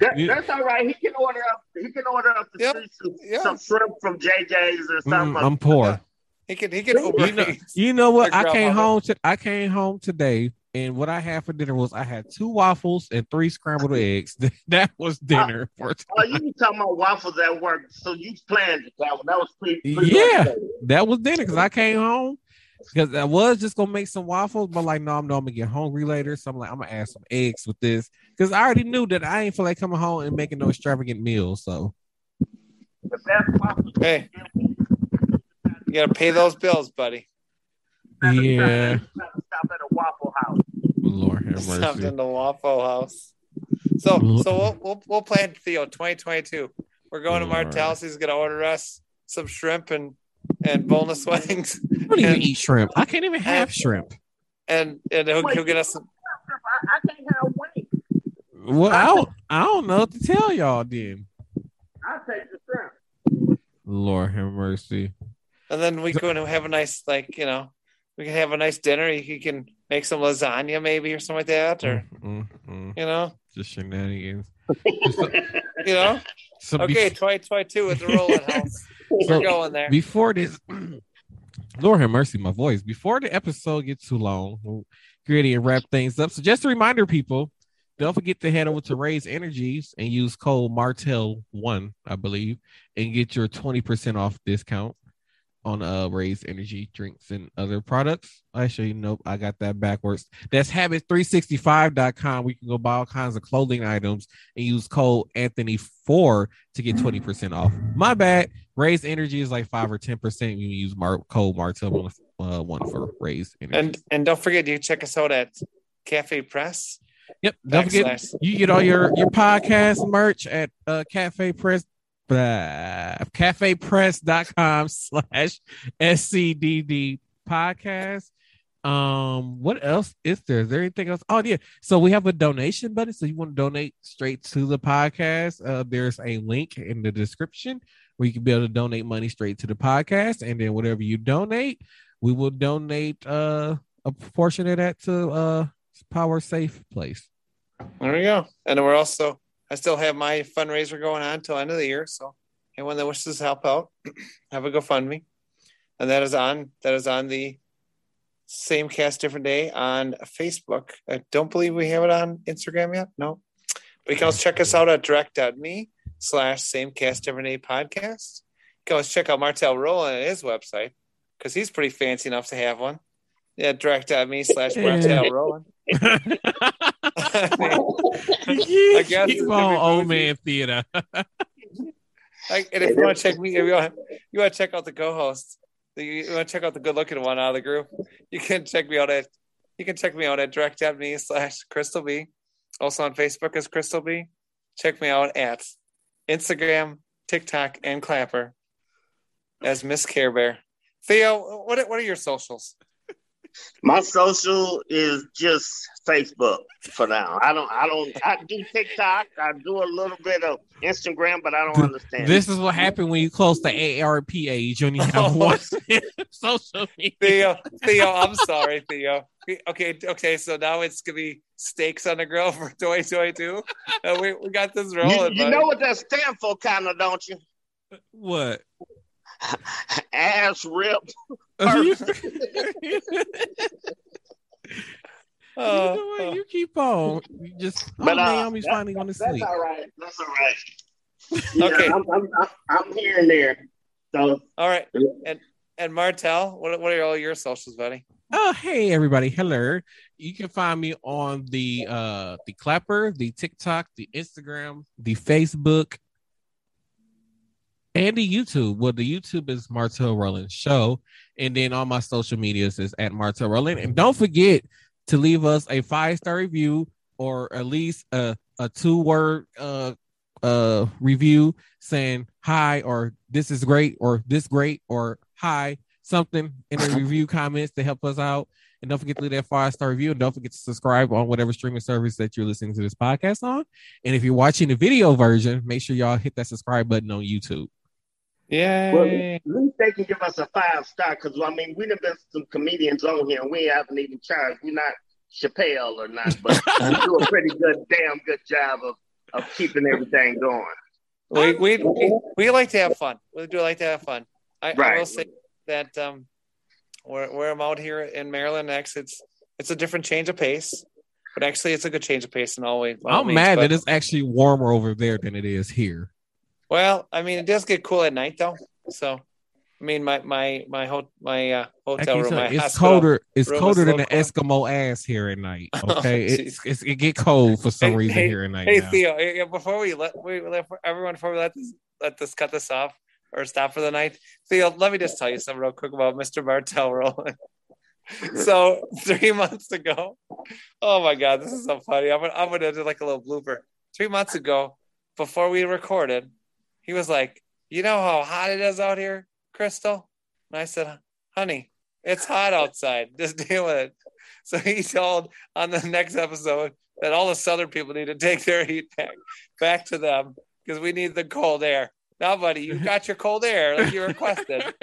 Speaker 3: That,
Speaker 1: You-
Speaker 3: that's all right. He can order up. He can order up the
Speaker 2: Yep.
Speaker 3: some,
Speaker 2: Yeah.
Speaker 3: some shrimp from JJ's or
Speaker 1: Mm,
Speaker 3: something.
Speaker 1: I'm poor.
Speaker 2: he can, he can
Speaker 1: You know, you know what? I came home to I came home today, and what I had for dinner was I had two waffles and three scrambled eggs. that was dinner for
Speaker 3: Oh, you were talking about waffles at work, so you planned it. That, that was pretty.
Speaker 1: Yeah. that was dinner because I came home because I was just gonna make some waffles, but like no, I'm no, I'm gonna get hungry later. So I'm like, I'm gonna add some eggs with this because I already knew that I ain't feel like coming home and making no extravagant meals. So
Speaker 3: The best waffles.
Speaker 2: Hey, you gotta pay those bills, buddy.
Speaker 1: Yeah.
Speaker 3: Stop at a Waffle House.
Speaker 1: Lord have mercy.
Speaker 2: in the Waffle House. So, so we'll, we'll we'll plan Theo 2022. We're going to
Speaker 1: Lord.
Speaker 2: Martel's. He's gonna order us some shrimp and and boneless wings,
Speaker 1: I don't even
Speaker 2: and-
Speaker 1: eat shrimp. I can't even have shrimp.
Speaker 2: and and he'll, he'll get us some.
Speaker 3: I, I can't have wings.
Speaker 1: Well, I don't, I don't know what to tell y'all then.
Speaker 3: I take the shrimp.
Speaker 1: Lord have mercy.
Speaker 2: And then we can have a nice, like, you know, we can have a nice dinner. You can make some lasagna maybe or something like that, or
Speaker 1: Mm, mm, mm.
Speaker 2: you know,
Speaker 1: Just shenanigans.
Speaker 2: you know.
Speaker 1: So
Speaker 2: Okay,
Speaker 1: bef-
Speaker 2: 2022 with the rolling House. We're going there.
Speaker 1: before this, Lord have mercy, my voice. Before the episode gets too long, we'll get and wrap things up. So just a reminder, people, don't forget to head over to Raise Energies and use code Martel one, I believe, and get your twenty percent off discount on uh Raise Energy drinks and other products. i Actually, nope, I got that backwards. That's habit365.com. We can go buy all kinds of clothing items and use code Anthony4 to get 20% off. My bad. Raise Energy is like five or 10% you use Mar- code Martel on uh, one for Raise Energy.
Speaker 2: And and don't forget, you check us out at Cafe Press.
Speaker 1: yep. Don't forget, you get all your, your podcast merch at uh, Cafe Press. Uh, cafepress.com slash scdd podcast. Um what else is there? Is there anything else? Oh yeah. So we have a donation button. So you want to donate straight to the podcast uh there's a link in the description where you can be able to donate money straight to the podcast. And then whatever you donate we will donate uh a portion of that to uh power safe place.
Speaker 2: There we go. And we're also, I still have my fundraiser going on till end of the year. So anyone that wishes to help out, have a GoFundMe. And that is on, that is on the same cast different day on Facebook. I don't believe we have it on Instagram yet. No. But you can also check us out at direct.me slash same cast different day podcast. You can always check out Martel Roland at his website because he's pretty fancy enough to have one. Yeah, direct.me slash Martel Roland. I mean,
Speaker 1: I
Speaker 2: guess
Speaker 1: keep
Speaker 2: it's
Speaker 1: on
Speaker 2: gonna
Speaker 1: old man theater
Speaker 2: Like, and if you want to check me, if you want, you want to check out the co-host, you want to check out the good-looking one out of the group, you can check me out at you can check me out at direct.me slash Crystal B. Also on Facebook as Crystal B. Check me out at Instagram, TikTok, and Clapper as Miss Care Bear. Theo, what what are your socials?
Speaker 3: My social is just Facebook for now. I don't. I don't. I do TikTok. I do a little bit of Instagram, but I don't understand.
Speaker 1: This is what happened when you close the AARP age. You only have
Speaker 2: Oh.
Speaker 1: one social media.
Speaker 2: Theo, Theo, I'm sorry, Theo. Okay, okay, so now it's gonna be steaks on the grill for 2022. Uh, we, we got this
Speaker 3: you,
Speaker 2: rolling.
Speaker 3: you
Speaker 2: buddy.
Speaker 3: know what that stand for, kind of, don't you?
Speaker 1: What?
Speaker 3: Ass rip.
Speaker 1: you,
Speaker 2: Oh,
Speaker 1: know what? You keep on. You just oh,
Speaker 3: But, uh,
Speaker 1: Naomi's
Speaker 3: that-
Speaker 1: finally going to sleep.
Speaker 3: That's all right. That's all right. Yeah,
Speaker 2: Okay.
Speaker 3: I'm, I'm, I'm, I'm here and there. So
Speaker 2: all right. And and Martel, what what are all your socials, buddy?
Speaker 1: Oh, hey everybody. Hello. You can find me on the uh the Clapper, the TikTok, the Instagram, the Facebook, and the YouTube. Well, the YouTube is Martel Roland Show. And then all my social medias is at Martel Roland. And don't forget to leave us a five-star review or at least a, a two-word uh uh review saying hi or this is great or this great or hi something in the review comments to help us out. And don't forget to leave that five star review. And don't forget to subscribe on whatever streaming service that you're listening to this podcast on. And if you're watching the video version, make sure y'all hit that subscribe button on YouTube.
Speaker 2: Yeah.
Speaker 3: well, at least they can give us a five star because I mean we've been some comedians on here and we haven't even charged. We're not Chappelle or not, but we do a pretty good, damn good job of of keeping everything going.
Speaker 2: we, we we we like to have fun. We do like to have fun. I, I will say that um, where where I'm out here in Maryland, next it's it's a different change of pace, but actually it's a good change of pace in all ways.
Speaker 1: I'm
Speaker 2: means,
Speaker 1: mad
Speaker 2: but-
Speaker 1: that it's actually warmer over there than it is here.
Speaker 2: Well, I mean, it does get cool at night though. So, I mean, my my my ho- my uh, hotel room, my
Speaker 1: it's colder. It's colder than the
Speaker 2: cold.
Speaker 1: Eskimo ass here at night.
Speaker 2: Oh,
Speaker 1: Okay,
Speaker 2: jeez.
Speaker 1: it's, it's it get cold for some
Speaker 2: Hey,
Speaker 1: reason
Speaker 2: hey,
Speaker 1: here at night.
Speaker 2: Hey
Speaker 1: now.
Speaker 2: Theo, yeah, before we let we let everyone before we let this let this cut this off or stop for the night, Theo, let me just tell you something real quick about Mr. Martel Roland. so three months ago, oh my god, this is so funny. I'm gonna I'm gonna do like a little blooper. Three months ago, before we recorded, he was like, "You know how hot it is out here, Crystal?" And I said, "Honey, it's hot outside. Just deal with it." So he told on the next episode that all the southern people need to take their heat back back to them because we need the cold air. Now, buddy, you got your cold air like you requested.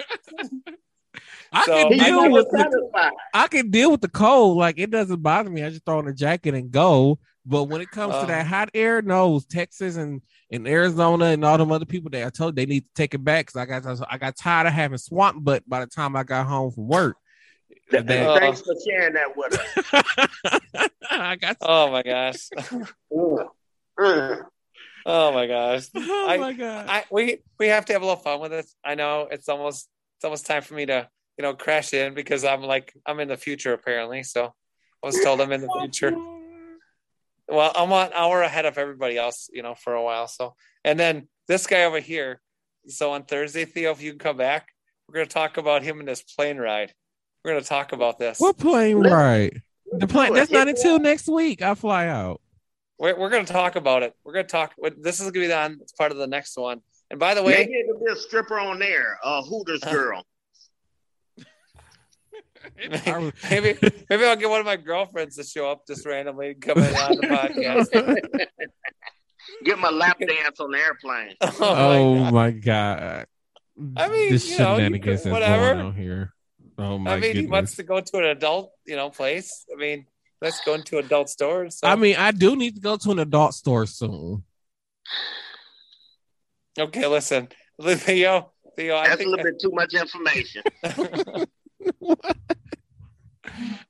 Speaker 1: I
Speaker 2: So-
Speaker 1: can deal with the. I can deal with the cold. Like it doesn't bother me. I just throw on a jacket and go. But when it comes
Speaker 2: Uh.
Speaker 1: to that hot air, no, Texas and, and Arizona and all them other people that I told they need to take it back because I got I got tired of having swamp butt by the time I got home from work. That-
Speaker 2: Uh,
Speaker 3: Thanks for sharing that with us.
Speaker 1: I got
Speaker 2: Oh my gosh.
Speaker 3: Mm. Mm.
Speaker 2: Oh my gosh.
Speaker 1: oh
Speaker 2: I-
Speaker 1: my god.
Speaker 2: I we we have to have a little fun with this. I know it's almost it's almost time for me to you know crash in because I'm like I'm in the future apparently. So I was told I'm in the future. Well, I'm an hour ahead of everybody else, you know, for a while. So and then this guy over here. So on Thursday, Theo, if you can come back, we're gonna talk about him and his plane ride. We're gonna talk about this.
Speaker 1: What plane
Speaker 3: Let's-
Speaker 1: ride? The plane that's not until next week. I fly out.
Speaker 2: We're, we're gonna talk about it. We're gonna talk. This is gonna be on. It's part of the next one. And by the way,
Speaker 3: Maybe it'll be a stripper on there, a Hooters uh-huh. girl.
Speaker 1: I-
Speaker 2: maybe maybe I'll get one of my girlfriends to show up just randomly and come in on the podcast.
Speaker 3: Give my lap dance on the airplane.
Speaker 1: oh
Speaker 2: my oh
Speaker 1: my god.
Speaker 2: I mean,
Speaker 1: this
Speaker 2: you know, you
Speaker 1: shenanigans
Speaker 2: could-
Speaker 1: that's
Speaker 2: whatever.
Speaker 1: going here. Oh my
Speaker 2: I mean, he wants to go to an adult, you know, place. I mean, let's go into adult stores. So.
Speaker 1: I mean, I do need to go to an adult store soon.
Speaker 2: okay, listen, Theo, Theo, I
Speaker 3: That's a
Speaker 2: think
Speaker 3: little bit too much information.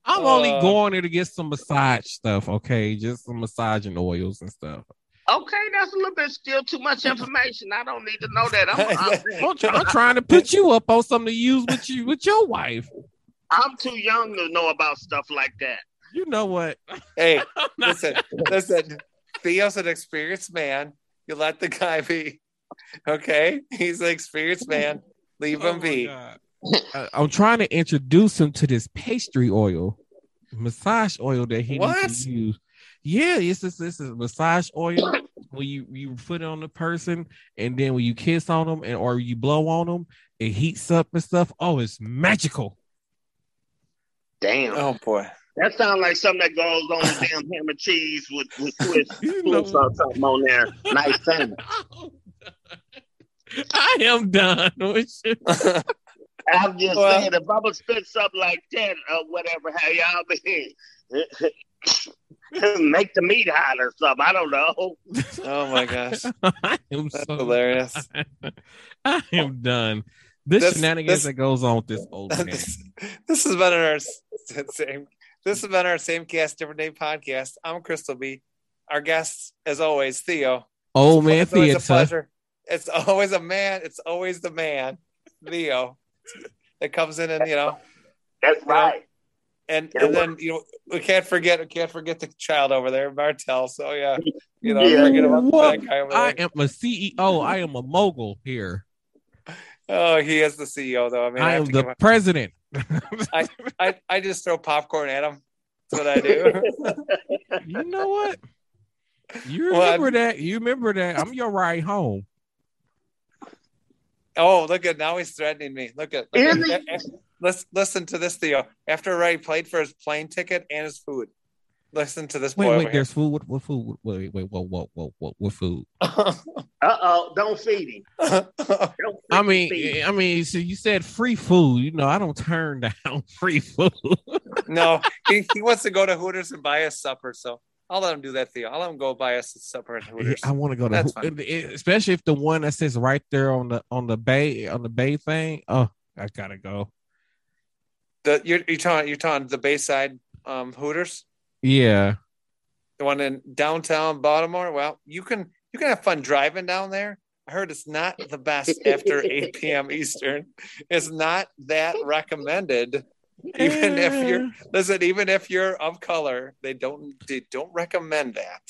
Speaker 1: I'm only
Speaker 2: Uh,
Speaker 1: going there to get some massage stuff, okay? Just some massaging oils and stuff.
Speaker 3: Okay, that's a little bit still too much information. I don't need to know that. I'm,
Speaker 1: I'm, try- I'm trying to put you up on something to use with you with your wife.
Speaker 3: I'm too young to know about stuff like that.
Speaker 1: You know what?
Speaker 2: hey, listen, listen. Theo's an experienced man. You let the guy be. Okay, he's an experienced man. Leave
Speaker 1: Oh
Speaker 2: him be.
Speaker 1: God. I- I'm trying to introduce him to this pastry oil, massage oil that he
Speaker 2: What?
Speaker 1: needs to use. Yeah, it's this this is massage oil. when you you put it on the person, and then when you kiss on them and or you blow on them, it heats up and stuff. Oh, it's magical.
Speaker 3: Damn.
Speaker 2: Oh boy.
Speaker 3: That sounds like something that goes on with damn ham and cheese with, with Swiss
Speaker 1: You know-
Speaker 3: sauce or something on there. Nice salmon.
Speaker 1: I am done. with you.
Speaker 3: I'm just
Speaker 2: Well-
Speaker 3: saying, if Bubba spits something like that or whatever, how y'all been? Make the meat hot or something. I don't know.
Speaker 2: oh my gosh.
Speaker 1: I am
Speaker 2: That's
Speaker 1: so
Speaker 2: hilarious.
Speaker 1: I am done. This,
Speaker 2: This-
Speaker 1: shenanigans
Speaker 2: this-
Speaker 1: that goes on with this old man.
Speaker 2: this, this has been our same. This has been our same cast, different day podcast. I'm Crystal B. Our guest, as always, Theo.
Speaker 1: Old man
Speaker 2: it's always a pleasure. It's always a man. It's always the man, Theo, that comes in and you know,
Speaker 3: That's right.
Speaker 2: and
Speaker 3: Yeah,
Speaker 2: and then you know we can't forget we can't forget the child over there, Martel. So yeah, you know,
Speaker 3: Yeah.
Speaker 2: forget about
Speaker 1: What?
Speaker 2: that guy over
Speaker 1: I am a CEO. I am a mogul here.
Speaker 2: Oh, he is the CEO though. I mean, I,
Speaker 1: I am the president.
Speaker 2: I I I just throw popcorn at him. That's what I do.
Speaker 1: you know what? You
Speaker 2: Well,
Speaker 1: remember that? You remember that? I'm your ride home.
Speaker 2: Oh, look at now he's threatening me. Look at, look
Speaker 3: Is
Speaker 2: at-
Speaker 3: he?
Speaker 2: let's listen to this, Theo. After Ray played for his plane ticket and his food. Listen to this
Speaker 1: Wait,
Speaker 2: boy
Speaker 1: wait.
Speaker 2: over here.
Speaker 1: There's food. What, what food? Wait, wait. What? What? What? What? What food?
Speaker 3: Uh oh, don't feed him. Don't
Speaker 1: I
Speaker 3: freaking feed
Speaker 1: mean,
Speaker 3: him.
Speaker 1: I mean. So you said free food. You know, I don't turn down free food.
Speaker 2: no, he, he wants to go to Hooters and buy us supper. So I'll let him do that, Theo. I'll let him go buy us supper at Hooters.
Speaker 1: I want to go to,
Speaker 2: That's
Speaker 1: Hoo- especially if the one that sits right there on the on the bay on the bay thing. Oh, I gotta go.
Speaker 2: The, you're, you're talking you're talking the Bayside um, Hooters,
Speaker 1: Yeah.
Speaker 2: the one in downtown Baltimore. Well, you can you can have fun driving down there. I heard it's not the best after 8 p.m. Eastern. It's not that recommended. Even if you're eh. listen, even if you're of color, they don't they don't recommend that.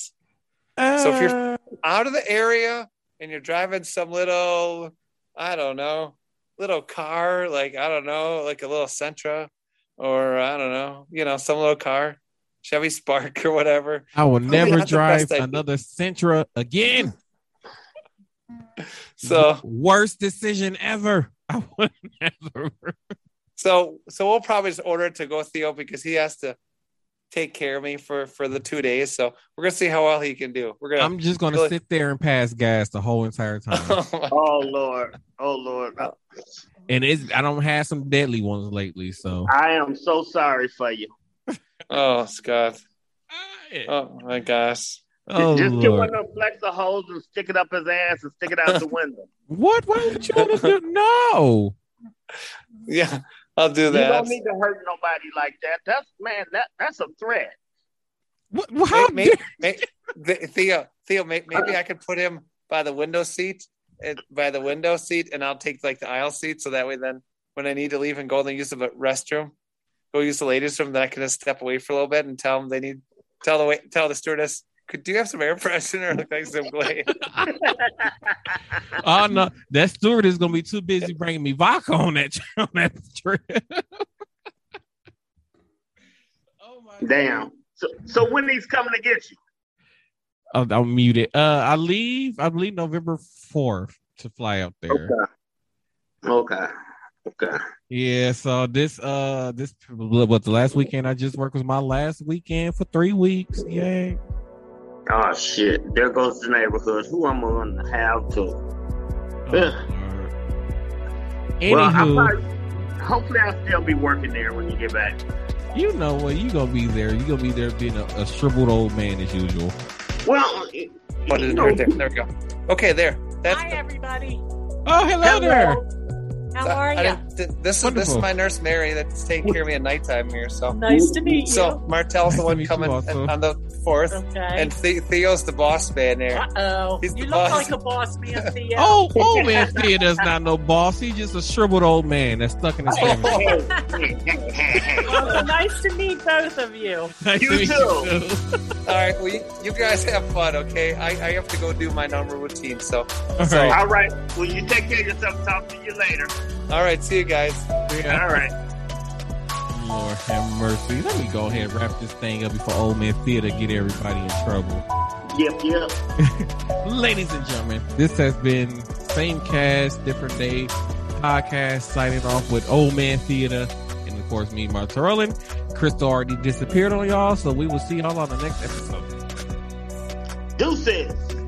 Speaker 2: So if you're- eh. out of the area and you're driving some little, I don't know, little car, like I don't know, like a little Sentra, or I don't know, you know, some little car, Chevy Spark or whatever.
Speaker 1: I will never drive another Sentra again.
Speaker 2: So
Speaker 1: worst decision ever. I would never.
Speaker 2: So so we'll probably just order it to go Theo because he has to take care of me for for the two days. So we're gonna see how well he can do. We're gonna.
Speaker 1: I'm just gonna
Speaker 2: Really?
Speaker 1: sit there and pass gas the whole entire time.
Speaker 3: Oh, oh Lord, oh Lord,
Speaker 1: and it's I don't have some deadly ones lately, so
Speaker 3: I am so sorry for you.
Speaker 2: oh Scott. Ah, oh my gosh.
Speaker 1: oh
Speaker 3: Just get one
Speaker 1: Lord.
Speaker 3: of them flexor holes and stick it up his ass and stick it out the window.
Speaker 1: What? Why would you want to do? No.
Speaker 2: Yeah, I'll do that.
Speaker 3: You don't need to hurt nobody like that. That's man, that that's a threat.
Speaker 1: What? what- How?
Speaker 2: Maybe, maybe, maybe, Theo, Theo, may- uh-huh. maybe I could put him by the window seat, and by the window seat, and I'll take like the aisle seat, so that way, then when I need to leave and go and use the restroom, go use the ladies' room, then I can just step away for a little bit and tell them they need tell the wait, tell the stewardess, could do you have some air freshener, look like some Glade?
Speaker 1: oh no, that steward is gonna be too busy bringing me vodka on that on that trip. oh my
Speaker 3: Damn. So so when he's coming to get you?
Speaker 1: Oh, I'm muted. Uh, I leave. I leave November fourth to fly out there.
Speaker 3: Okay. Okay. Okay.
Speaker 1: Yeah. So this, uh, this what the last weekend I just worked was my last weekend for three weeks. Yay.
Speaker 3: Oh shit. There goes the neighborhood. Who am I'm gonna have to.
Speaker 1: Oh,
Speaker 3: Yeah.
Speaker 1: Lord.
Speaker 3: Well, I
Speaker 1: Anywho,
Speaker 3: probably, hopefully I'll still be working there when you get back.
Speaker 1: you know what? You gonna be there. You gonna be there being a, a shriveled old man as usual.
Speaker 3: Well, oh, you
Speaker 2: Oh, there,
Speaker 3: know,
Speaker 2: there, there we go. Okay, there. That's
Speaker 4: Hi, everybody.
Speaker 1: Oh, hello, there.
Speaker 4: How are you?
Speaker 2: Didn't- this is this is my nurse Mary that's taking care of me at nighttime here. So
Speaker 4: Nice to meet you.
Speaker 2: so Martel's
Speaker 1: Nice
Speaker 2: the
Speaker 1: to
Speaker 2: one coming on the fourth,
Speaker 4: okay.
Speaker 2: and the- Theo's the boss man there.
Speaker 4: Uh oh. You
Speaker 2: the
Speaker 4: look
Speaker 2: boss.
Speaker 4: like a boss man, Theo.
Speaker 1: Oh, old man Theo theater's not no boss. He's just a shriveled old man that's stuck in his family.
Speaker 4: Well, nice to meet both of you.
Speaker 1: Nice
Speaker 3: You
Speaker 1: to meet
Speaker 3: too.
Speaker 2: All right, well, you, you guys have fun, okay? I, I have to go do my normal routine. So,
Speaker 1: All
Speaker 2: So-
Speaker 3: All right. Well, you take care of yourself. Talk to you later.
Speaker 2: all right, see you guys.
Speaker 1: Yeah.
Speaker 3: All right.
Speaker 1: Lord have mercy. Let me go ahead and wrap this thing up before Old Man Theater get everybody in trouble.
Speaker 3: Yep. Yep.
Speaker 1: Ladies and gentlemen, this has been Same Cast, Different Day podcast signing off with Old Man Theater and of course, me, Martel Roland. Crystal already disappeared on y'all, so we will see y'all on the next episode.
Speaker 3: Deuces.